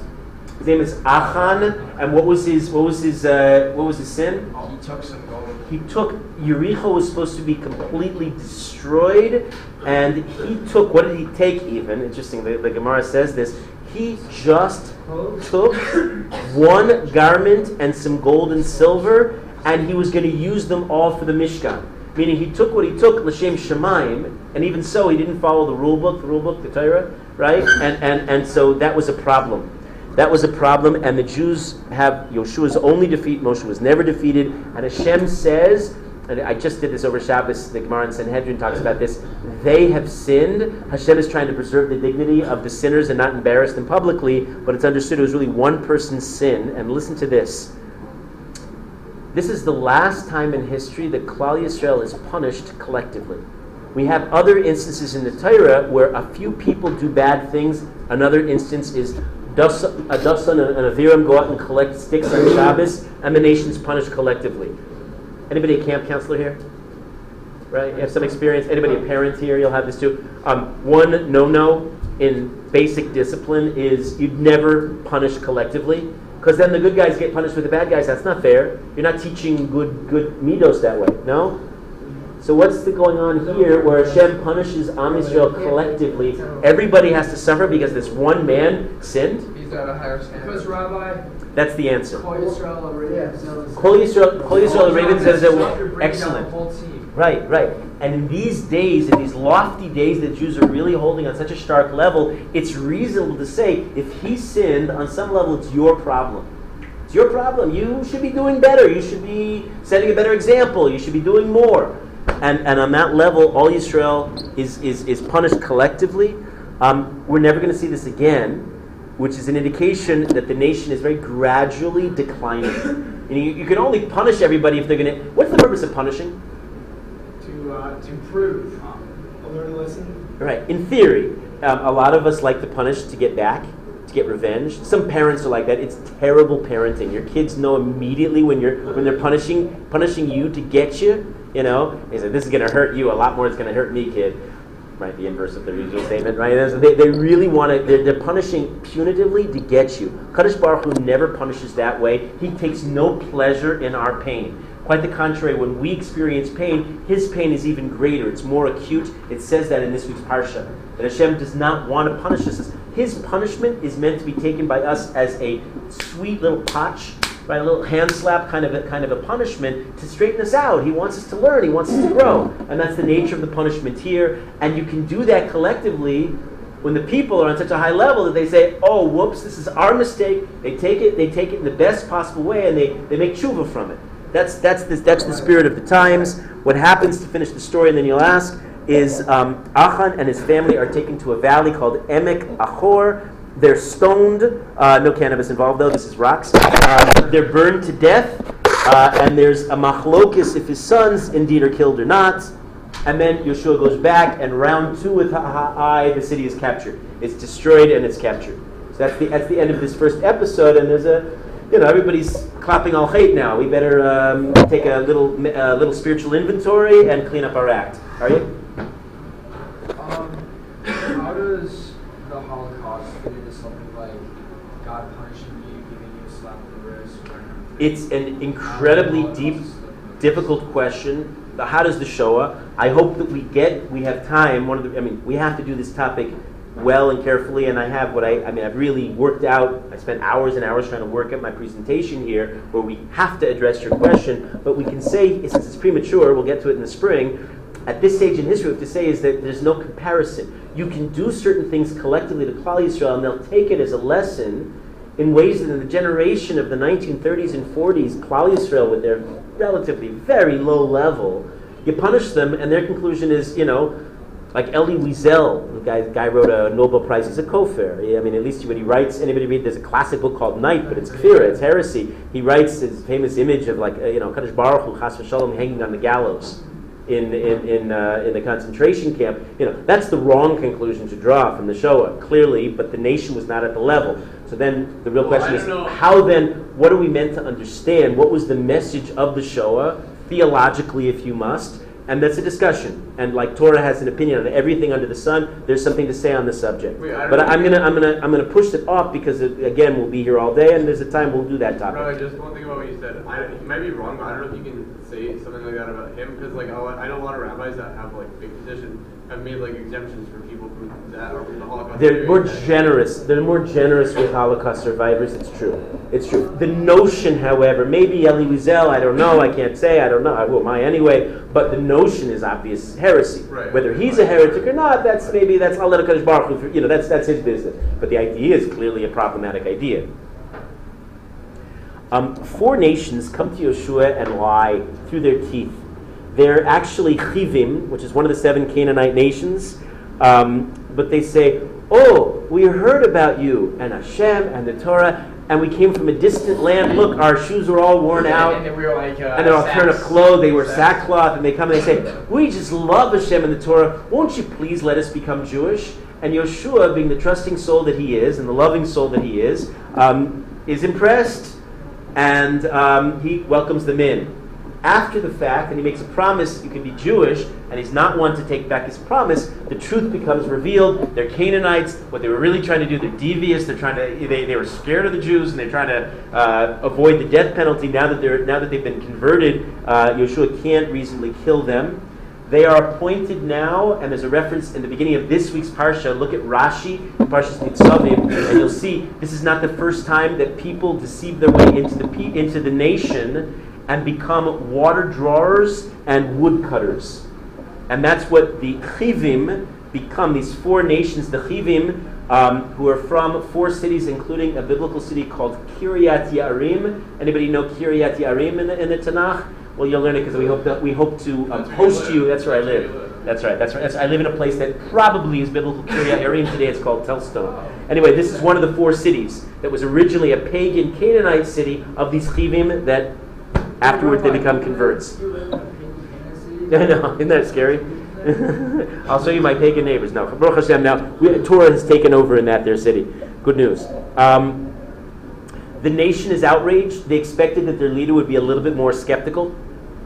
A: His name is Achan, and what was his what was his uh, what was his sin?
B: he took some gold.
A: He took Yericho was supposed to be completely destroyed, and he took what did he take? Even interesting, the, the Gemara says this. He just took one garment and some gold and silver, and he was going to use them all for the Mishkan. Meaning, he took what he took, l'shem shamayim, and even so, he didn't follow the rule book, the rule book, the Torah, right? And and and so that was a problem. That was a problem, and the Jews have Yeshua's only defeat. Moshe was never defeated, and Hashem says, and I just did this over Shabbos. The Gemara in Sanhedrin talks about this. They have sinned. Hashem is trying to preserve the dignity of the sinners and not embarrass them publicly. But it's understood it was really one person's sin. And listen to this. This is the last time in history that Klal Yisrael is punished collectively. We have other instances in the Torah where a few people do bad things. Another instance is Dasan and an Aviram go out and collect sticks on Shabbos, and the nation's punished collectively. Anybody a camp counselor here? Right? You have some experience. Anybody a parent here? You'll have this too. Um, one no-no in basic discipline is you'd never punish collectively, because then the good guys get punished with the bad guys. That's not fair. You're not teaching good good midos that way. No. So what's the going on here where Hashem punishes Am Yisrael collectively? Everybody has to suffer because this one man sinned?
B: He's at a higher
E: Because. Rabbi,
A: That's the answer.
E: Kol Yisrael
A: Areivim Yisrael, Kol Yisrael Raven says that we're
E: have to bring down
A: excellent.
E: The whole team.
A: Right, right. And in these days, in these lofty days that Jews are really holding on such a stark level, it's reasonable to say if he sinned, on some level, it's your problem. It's your problem. You should be doing better. You should be setting a better example. You should be doing more. And, and on that level, all Yisrael is, is, is punished collectively. Um, we're never going to see this again, which is an indication that the nation is very gradually declining. And you, you can only punish everybody if they're going to. What's the purpose of punishing?
E: To, uh, to prove.
D: A learning lesson?
A: Right. In theory, um, a lot of us like to punish to get back, to get revenge. Some parents are like that. It's terrible parenting. Your kids know immediately when you're when they're punishing punishing you to get you. You know, they say this is going to hurt you a lot more. It's going to hurt me, kid. Right. The inverse of the usual statement. Right. They, they really want to. They're, they're punishing punitively to get you. Kadosh Baruch Hu never punishes that way. He takes no pleasure in our pain. Quite the contrary, when we experience pain, his pain is even greater. It's more acute. It says that in this week's Parsha. That Hashem does not want to punish us. His punishment is meant to be taken by us as a sweet little potch, right? A little hand slap kind of a, kind of a punishment to straighten us out. He wants us to learn. He wants us to grow. And that's the nature of the punishment here. And you can do that collectively when the people are on such a high level that they say, oh, whoops, this is our mistake. They take it, they take it in the best possible way, and they, they make tshuva from it. That's, that's, the, that's the spirit of the times. What happens to finish the story, and then you'll ask, is um, Achan and his family are taken to a valley called Emek Achor. They're stoned. Uh, no cannabis involved, though. This is rocks. Um, they're burned to death. Uh, and there's a machlokis if his sons indeed are killed or not. And then Yeshua goes back, and round two with Ha'ai, the city is captured. It's destroyed and it's captured. So that's the, that's the end of this first episode, and there's a, you know, everybody's clapping all hate now. We better um, take a little, little spiritual inventory and clean up our act. Are you?
E: Um, how does the Holocaust fit into something like God punishing you, giving you a slap on the wrist? or anything?
A: It's an incredibly deep, difficult question. How does the Shoah? I hope that we get, we have time. One of the, I mean, we have to do this topic well and carefully. And I have what I, I mean, I've really worked out. I spent hours and hours trying to work at my presentation here, where we have to address your question. But we can say, since it's premature, we'll get to it in the spring. At this stage in history, what we have to say is that there's no comparison. You can do certain things collectively to Klal Yisrael, and they'll take it as a lesson in ways that in the generation of the 1930s and 40s, Klal Yisrael, with their relatively very low level, you punish them, and their conclusion is, you know, like Elie Wiesel, the guy, guy wrote a Nobel Prize. He's a kofer. I mean, at least when he writes, anybody read? There's a classic book called Night, but it's kfira, it's heresy. He writes his famous image of like, uh, you know, Kadosh Baruch Hu, Chas v'Shalom, hanging on the gallows in in in, uh, in the concentration camp. You know, that's the wrong conclusion to draw from the Shoah, clearly. But the nation was not at the level. So then the real
B: Well,
A: question is,
B: know.
A: how then? What are we meant to understand? What was the message of the Shoah theologically, if you must? And that's a discussion. And like Torah has an opinion on everything under the sun, there's something to say on the subject.
C: Wait,
A: but. I'm gonna I'm gonna I'm gonna push it off because it, again we'll be here all day, and there's a time we'll do that topic.
C: Bro, just one thing about what you said. I, you might be wrong, but I don't know if you can say something like that about him because, like, I know a lot of rabbis that have like big position have made like exemptions for people from that or from the Holocaust.
A: They're more generous. They're more generous with Holocaust survivors. It's true. It's true. The notion, however, maybe Elie Wiesel, I don't know. I can't say. I don't know. I will my anyway. But the notion is obvious heresy.
C: Right.
A: Whether he's a heretic or not, that's maybe that's I'll let Hakadosh Baruch Hu, You know, that's that's his business. But the idea is clearly a problematic idea. Um, four nations come to Yeshua and lie through their teeth. They're actually Chivim, which is one of the seven Canaanite nations. Um, but they say, Oh, we heard about you and Hashem and the Torah, and we came from a distant land. Look, our shoes are all worn out.
B: And then we were like, uh,
A: And they're all turned up clothes, they wear sackcloth, and they come and they say, We just love Hashem and the Torah. Won't you please let us become Jewish? And Yeshua, being the trusting soul that he is and the loving soul that he is, um, is impressed and um, he welcomes them in. After the fact, and he makes a promise, you can be Jewish, and he's not one to take back his promise, the truth becomes revealed. They're Canaanites. What they were really trying to do, they're devious. They're trying to, they, they were scared of the Jews, and they're trying to uh, avoid the death penalty. Now that, they're, now that they've been converted, uh, Yeshua can't reasonably kill them. They are appointed now, and there's a reference in the beginning of this week's Parsha. Look at Rashi, Parshas Nitzavim, and you'll see this is not the first time that people deceive their way into the, into the nation and become water drawers and woodcutters. And that's what the Chivim become, these four nations, the Chivim, um, who are from four cities, including a biblical city called Kiryat Yearim. Anybody know Kiryat Yearim in the, in the Tanakh? Well, you'll learn it because we hope that we hope to um,
C: That's where you
A: host you. That's where I
C: That's where you
A: live.
C: live.
A: That's right. That's right. That's, I live in a place that probably is biblical Kiryat Yearim. Today it's called Telz Stone. Anyway, this is one of the four cities that was originally a pagan Canaanite city of these Chivim that afterwards they become converts. Know, isn't that scary? I'll show you my pagan neighbors now. Baruch Hashem, now we, Torah has taken over in that their city. Good news. Um, the nation is outraged. They expected that their leader would be a little bit more skeptical,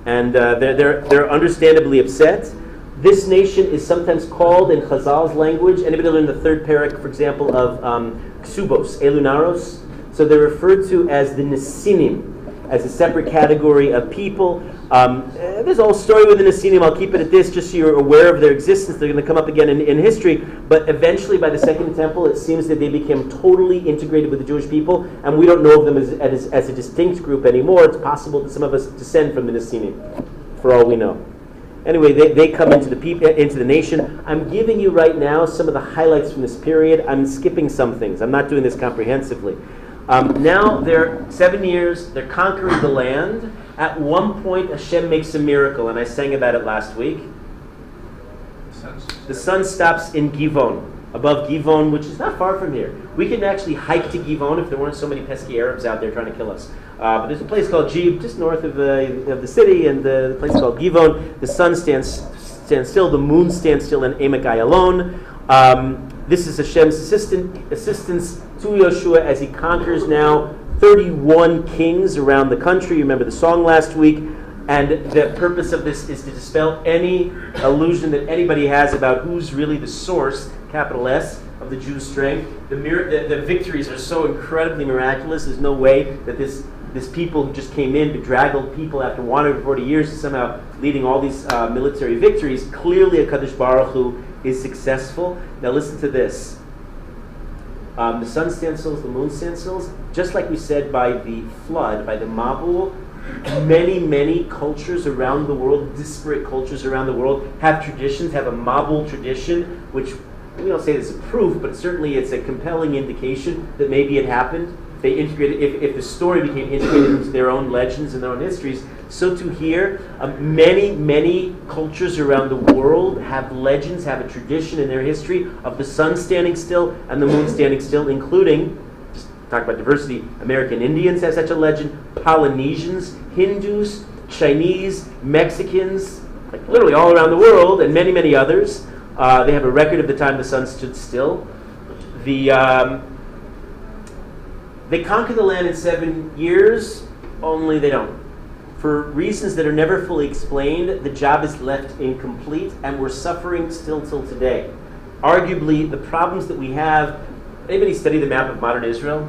A: and uh, they're, they're, they're understandably upset. This nation is sometimes called in Chazal's language. Anybody learn the third perek, for example, of um, Ksubos, Eilu Na'aros? So they're referred to as the Nesinim, as a separate category of people. Um, there's a whole story within the Nesinim. I'll keep it at this just so you're aware of their existence. They're going to come up again in, in history. But eventually, by the Second Temple, it seems that they became totally integrated with the Jewish people, and we don't know of them as, as, as a distinct group anymore. It's possible that some of us descend from the Nesinim, for all we know. Anyway, they, they come into the peop- into the nation. I'm giving you right now some of the highlights from this period. I'm skipping some things. I'm not doing this comprehensively. Um, now they're seven years. They're conquering the land. At one point, Hashem makes a miracle, and I sang about it last week. The sun stops in Givon, above Givon, which is not far from here. We can actually hike to Givon if there weren't so many pesky Arabs out there trying to kill us. Uh, but there's a place called Jib, just north of the, of the city, and the, the place called Givon. The sun stands, stands still, the moon stands still in Emek Ayalon. Um, this is Hashem's assistant, assistance to Yeshua as he conquers now 31 kings around the country. You remember the song last week. And the purpose of this is to dispel any illusion that anybody has about who's really the source, capital S, of the Jews' strength. The, mir- the, the victories are so incredibly miraculous. There's no way that this this people who just came in, bedraggled people after 140 years, is somehow leading all these uh, military victories. Clearly, a Kadosh Baruch Hu is successful. Now, listen to this. Um, the sun stencils, the moon stencils. Just like we said by the flood, by the Mabul, many, many cultures around the world, disparate cultures around the world, have traditions, have a Mabul tradition, which we don't say this is proof, but certainly it's a compelling indication that maybe it happened. They integrated, if, if the story became integrated into their own legends and their own histories, so too here, um, many, many cultures around the world have legends, have a tradition in their history of the sun standing still and the moon standing still, including just talk about diversity. American Indians have such a legend. Polynesians, Hindus, Chinese, Mexicans, like literally all around the world, and many, many others. Uh, they have a record of the time the sun stood still. The um, they conquer the land in seven years, only they don't. For reasons that are never fully explained, the job is left incomplete, and we're suffering still till today. Arguably, the problems that we have Anybody study the map of modern Israel?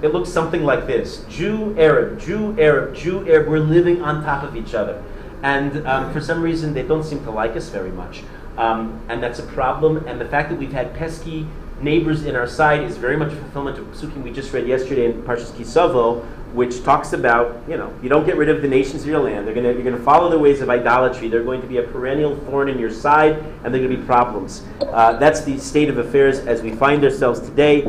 A: It looks something like this Jew, Arab, Jew, Arab, Jew, Arab. We're living on top of each other. And um, for some reason, they don't seem to like us very much. Um, and that's a problem. And the fact that we've had pesky neighbors in our side is very much a fulfillment of Psukim we just read yesterday in Parshas Kisavo, which talks about, you know, you don't get rid of the nations of your land. They're gonna, you're going to follow the ways of idolatry. They're going to be a perennial thorn in your side, and they're going to be problems. Uh, that's the state of affairs as we find ourselves today.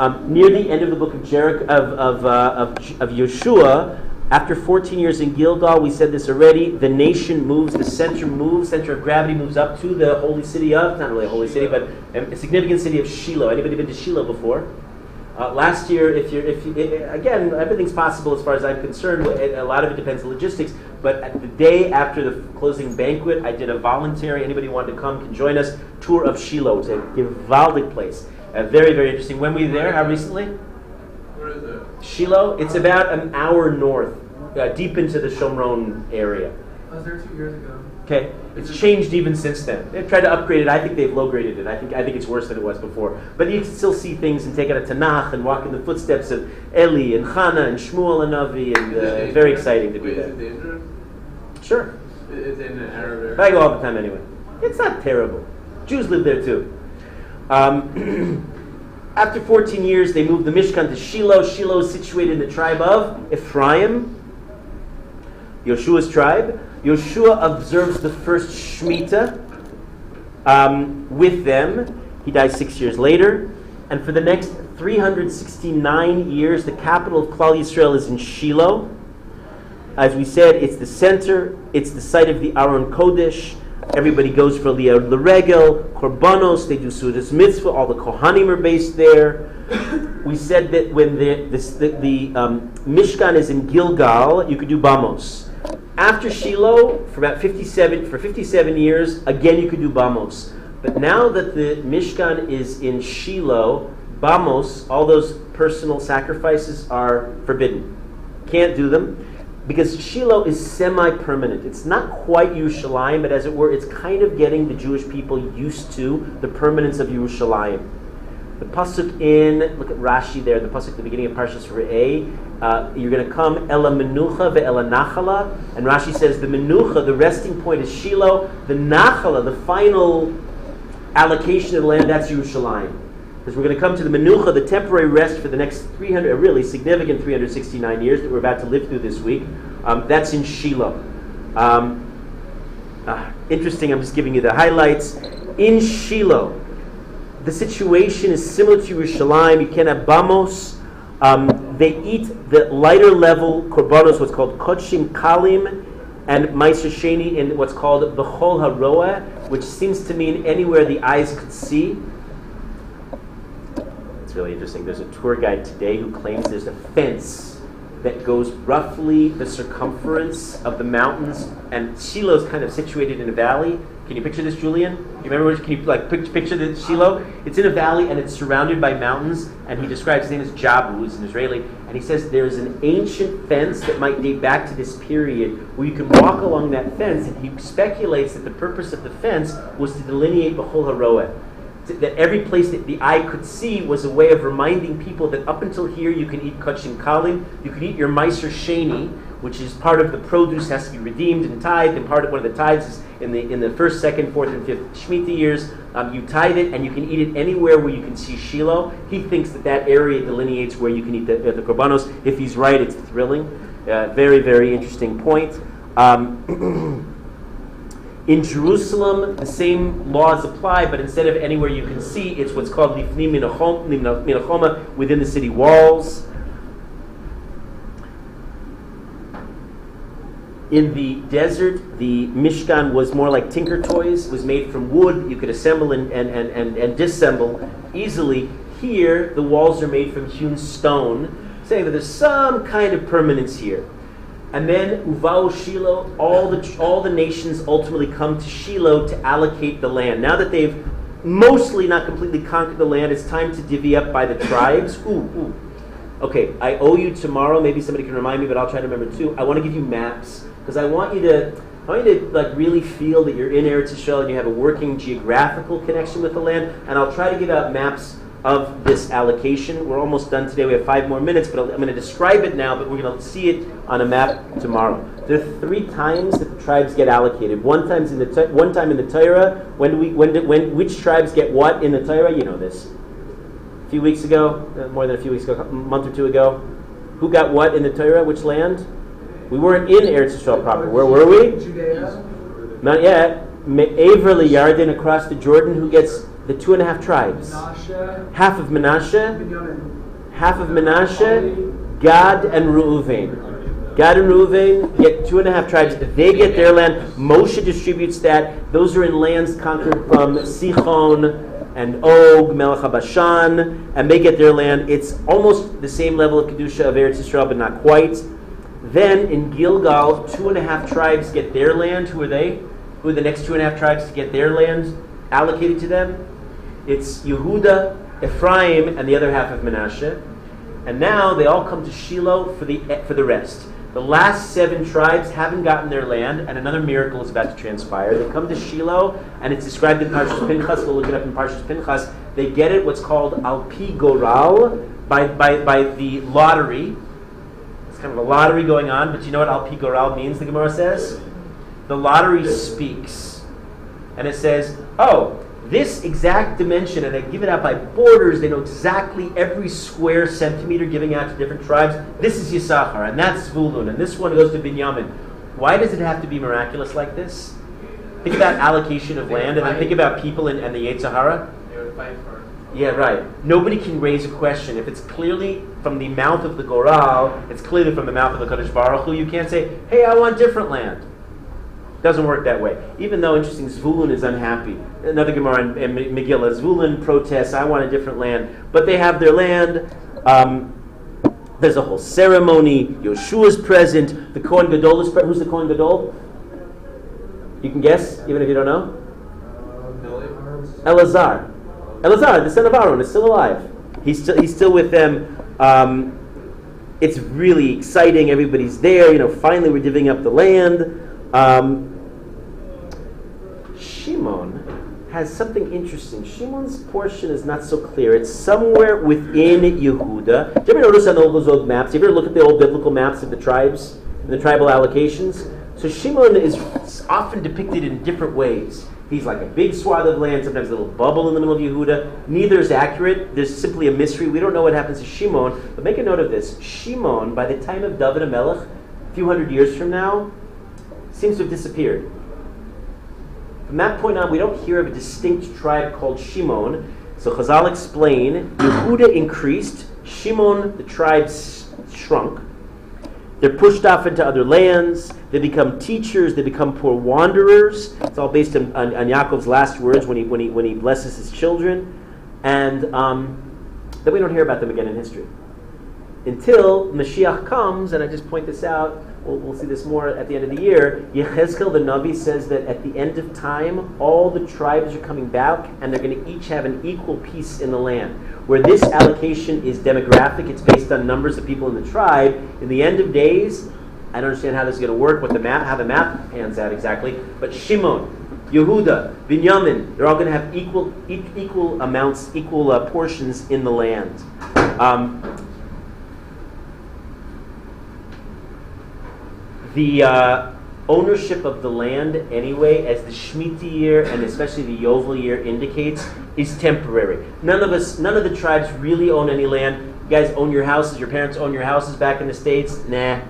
A: Um, near the end of the book of, Jericho, of, of, uh, of, of Yeshua, after 14 years in Gilgal, we said this already, the nation moves, the center moves, center of gravity moves up to the holy city of, not really a holy city, but a significant city of Shiloh. Anybody been to Shiloh before? Uh, last year, if you're, if you, it, again, everything's possible as far as I'm concerned. A lot of it depends on logistics. But at the day after the closing banquet, I did a voluntary. Anybody want to come can join us. Tour of Shiloh. It's a gewaldic place. Uh, very, very interesting. When we were there, how recently?
C: Where is it?
A: Shiloh. It's about an hour north, uh, deep into the Shomron area.
E: I was there two years ago.
A: Okay, it's changed even since then. They've tried to upgrade it. I think they've low graded it. I think I think it's worse than it was before. But you can still see things and take out a Tanakh and walk in the footsteps of Eli and Chana and Shmuel and Navi, and uh, very exciting to do
C: Wait,
A: that.
C: Is it dangerous?
A: Sure,
C: It- It's in an Arab
A: I go all the time anyway. It's not terrible. Jews live there too. Um, after 14 years, they moved the Mishkan to Shiloh. Shiloh is situated in the tribe of Ephraim, Yeshua's tribe. Yeshua observes the first Shemitah um, with them. He dies six years later. And for the next 369 years, the capital of Klal Yisrael is in Shiloh. As we said, it's the center, it's the site of the Aron Kodesh. Everybody goes for Liyah L'Regel, Korbanos, they do Sudas Mitzvah, all the Kohanim are based there. We said that when the, the, the um, Mishkan is in Gilgal, you could do Bamos. After Shiloh, for about 57, for 57 years, again you could do Bamos. But now that the Mishkan is in Shiloh, Bamos, all those personal sacrifices are forbidden. Can't do them because Shiloh is semi-permanent. It's not quite Yerushalayim, but as it were, it's kind of getting the Jewish people used to the permanence of Yerushalayim. The pasuk in look at Rashi there. The pasuk at the beginning of Parshas Re'eh. Uh, you're going to come Ela Menucha ve'Ela Nachala, and Rashi says the Menucha, the resting point, is Shiloh. The Nachala, the final allocation of the land, that's Yerushalayim. Because we're going to come to the Menucha, the temporary rest for the next 300, a really significant 369 years that we're about to live through this week. Um, that's in Shiloh. Um, ah, interesting, I'm just giving you the highlights. In Shiloh, the situation is similar to Yerushalayim. You can have bamos. Um, they eat the lighter level korbanos, what's called kodshim kalim, and maaser sheni in what's called bechol haroa. which seems to mean anywhere the eyes could see. It's really interesting. There's a tour guide today who claims there's a fence that goes roughly the circumference of the mountains, and Shiloh's kind of situated in a valley. Can you picture this, Julian? You remember? Can you like picture the Shiloh? It's in a valley and it's surrounded by mountains. And he describes his name as Jabu, who's an Israeli, and he says there's an ancient fence that might date back to this period where you can walk along that fence. And he speculates that the purpose of the fence was to delineate Bechol Haroeh that every place that the eye could see was a way of reminding people that up until here you can eat kodshim kalim, you can eat your maaser sheni, which is part of the produce has to be redeemed and tithed, and part of one of the tithes is in the in the first, second, fourth, and fifth Shemitah years. Um, you tithe it, and you can eat it anywhere where you can see Shiloh. He thinks that that area delineates where you can eat the, uh, the korbanos. If he's right, it's thrilling. Uh, very, very interesting point. Um, In Jerusalem, the same laws apply, but instead of anywhere you can see, it's what's called lifnim minachoma within the city walls. In the desert, the Mishkan was more like tinker toys. Was made from wood. You could assemble and, and, and, and, and disassemble easily. Here, the walls are made from hewn stone, saying that there's some kind of permanence here. And then Uvao Shiloh, all the all the nations ultimately come to Shiloh to allocate the land. Now that they've mostly not completely conquered the land, it's time to divvy up by the tribes. Ooh, ooh. Okay, I owe you tomorrow. Maybe somebody can remind me, but I'll try to remember too. I want to give you maps because I want you to I want you to like really feel that you're in Eretz Yisrael and you have a working geographical connection with the land. And I'll try to give out maps of this allocation. We're almost done today. We have five more minutes, but I'm going to describe it now, but we're going to see it on a map tomorrow. There are three times that the tribes get allocated. One times in the one time in the Torah. When do we when do, when which tribes get what in the Torah? You know this. A few weeks ago, uh, more than a few weeks ago, a month or two ago, who got what in the Torah? Which land? We weren't in Eretz Yisrael proper. Where were we?
E: Judea.
A: Not yet. Averly Yarden across the Jordan. Who gets the two and a half tribes? Half of Menashe, half of Menashe, Gad and Reuven. Gad and Reuven get two and a half tribes. They get their land. Moshe distributes that. Those are in lands conquered from Sichon and Og, Melech HaBashan, and they get their land. It's almost the same level of Kedusha of Eretz Yisrael, but not quite. Then in Gilgal, two and a half tribes get their land. Who are they? Who are the next two and a half tribes to get their land allocated to them? It's Yehuda, Ephraim, and the other half of Manasseh. And now they all come to Shiloh for the for the rest. The last seven tribes haven't gotten their land, and another miracle is about to transpire. They come to Shiloh, and it's described in Parshas Pinchas. We'll look it up in Parshas Pinchas. They get it, what's called al pi goral, by, by, by the lottery. It's kind of a lottery going on, but you know what al pi goral means, the Gemara says? The lottery speaks. And it says, oh, this exact dimension, and they give it out by borders. They know exactly every square centimeter giving out to different tribes. This is Yisachar, and that's Zvulun, and this one goes to Binyamin. Why does it have to be miraculous like this? Think about allocation of land, and then think about people and, and the yetzer hara.
B: They would fight for.
A: Yeah, right. Nobody can raise a question. If it's clearly from the mouth of the Goral, it's clearly from the mouth of the Kadosh Baruch Hu, you can't say, hey, I want different land. Doesn't work that way. Even though, interesting, Zvulun is unhappy. Another Gemara in, in Megillah, Zvulun protests, I want a different land. But they have their land. Um, there's a whole ceremony. Yoshua's present. The Kohen Gadol is present. Who's the Kohen Gadol? You can guess, even if you don't know? Elazar. Elazar, the son of Aaron, is still alive. He's still, he's still with them. Um, it's really exciting. Everybody's there. You know, finally we're divvying up the land. Um, Shimon has something interesting. Shimon's portion is not so clear. It's somewhere within Yehuda. Do you ever notice on all those old maps? You ever look at the old biblical maps of the tribes and the tribal allocations? So Shimon is often depicted in different ways. He's like a big swath of land, sometimes a little bubble in the middle of Yehuda. Neither is accurate. There's simply a mystery. We don't know what happens to Shimon. But make a note of this. Shimon, by the time of David HaMelech, a few hundred years from now, seems to have disappeared. From that point on, we don't hear of a distinct tribe called Shimon. So Chazal explain, Yehuda increased, Shimon, the tribe, shrunk. They're pushed off into other lands. They become teachers. They become poor wanderers. It's all based on, on, on Yaakov's last words when he, when, he, when he blesses his children. And um, then we don't hear about them again in history. Until Mashiach comes, and I just point this out, we'll, we'll see this more at the end of the year. Yechezkel the Navi says that at the end of time, all the tribes are coming back, and they're going to each have an equal piece in the land. Where this allocation is demographic, it's based on numbers of people in the tribe. In the end of days, I don't understand how this is going to work, what the map, how the map pans out exactly. But Shimon, Yehuda, Binyamin, they're all going to have equal, e- equal amounts, equal uh, portions in the land. Um, the uh, ownership of the land, anyway, as the Shemitah year and especially the Yovel year indicates, is temporary. None of us, none of the tribes really own any land. You guys own your houses. Your parents own your houses back in the states. Nah,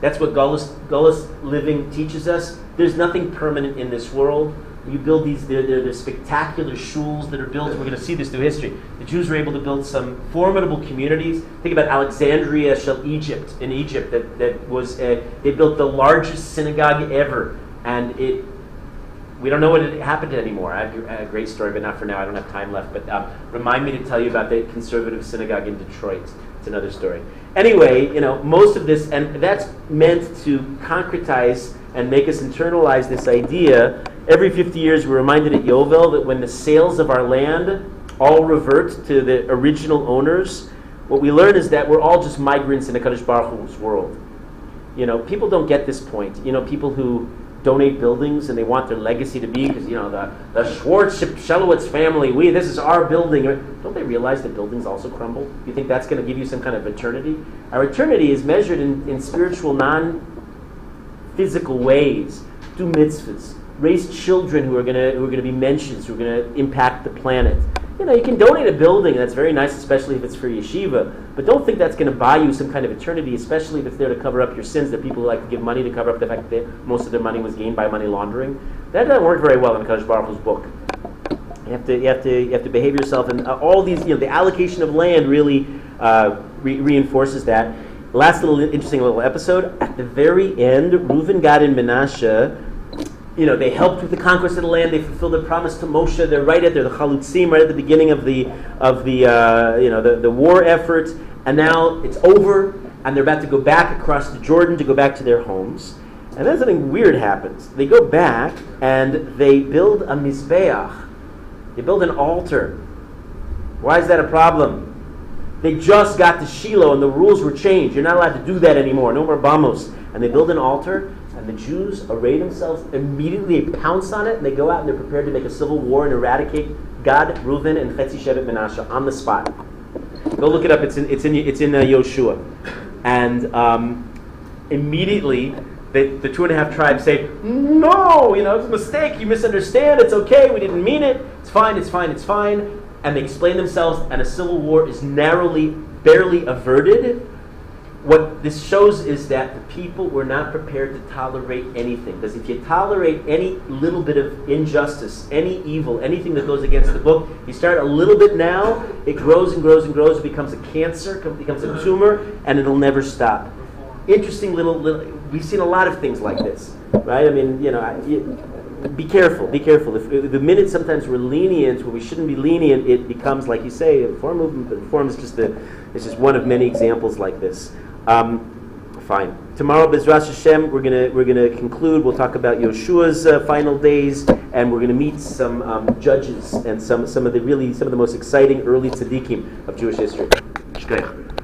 A: that's what Gullus, Gullus living teaches us. There's nothing permanent in this world. You build these, they're, they're, they're spectacular shuls that are built. We're going to see this through history. The Jews were able to build some formidable communities. Think about Alexandria, Egypt, in Egypt, that, that was, uh, they built the largest synagogue ever. And it, we don't know what had happened anymore. I have a great story, but not for now. I don't have time left. But um, remind me to tell you about the conservative synagogue in Detroit. It's another story. Anyway, you know, most of this, and that's meant to concretize and make us internalize this idea. Every 50 years, we're reminded at Yovel that when the sales of our land all revert to the original owners, what we learn is that we're all just migrants in the Kadosh Baruch Hu's world. You know, people don't get this point. You know, people who donate buildings and they want their legacy to be because you know the the Schwartz Shelowitz family. We this is our building. Don't they realize that buildings also crumble? You think that's going to give you some kind of eternity? Our eternity is measured in, in spiritual, non-physical ways. Do mitzvahs, raise children who are going to who are to be mentions, who are going to impact the planet. You know, you can donate a building. That's very nice, especially if it's for yeshiva. But don't think that's going to buy you some kind of eternity, especially if it's there to cover up your sins. That people like to give money to cover up the fact that most of their money was gained by money laundering. That doesn't work very well in Kadosh Baruch Hu's book. You have to, you have to, you have to behave yourself, and uh, all these, you know, the allocation of land really uh, re- reinforces that. Last little interesting little episode. At the very end, Reuven, Gad, and Menashe you know, they helped with the conquest of the land. They fulfilled their promise to Moshe. They're right at there, the chalutzim, right at the beginning of the of the uh, you know the, the war effort. And now it's over, and they're about to go back across the Jordan to go back to their homes. And then something weird happens. They go back and they build a mizbeach. They build an altar. Why is that a problem? They just got to Shiloh and the rules were changed. You're not allowed to do that anymore. No more bamos. And they build an altar and the Jews array themselves immediately, they pounce on it, and they go out and they're prepared to make a civil war and eradicate Gad, Reuven, and Chetzi Shevet Menashe on the spot. Go look it up. It's in it's in it's in uh, Yoshua, and um, immediately the, the two and a half tribes say, "No, you know it's a mistake. You misunderstand. It's okay. We didn't mean it. It's fine. It's fine. It's fine." And they explain themselves, and a civil war is narrowly, barely averted what this shows is that the people were not prepared to tolerate anything. Because if you tolerate any little bit of injustice, any evil, anything that goes against the book, you start a little bit now, it grows and grows and grows, it becomes a cancer, becomes a tumor, and it'll never stop. Interesting little, little we've seen a lot of things like this, right? I mean, you know, I, be careful, be careful. If, if the minute sometimes we're lenient where we shouldn't be lenient, it becomes, like you say, a reform movement, but reform is just, a, is just one of many examples like this. Um, fine. Tomorrow, Bezras Hashem, we're gonna we're gonna conclude. We'll talk about Yeshua's uh, final days, and we're gonna meet some um, judges and some some of the really some of the most exciting early tzaddikim of Jewish history. Shkoyach.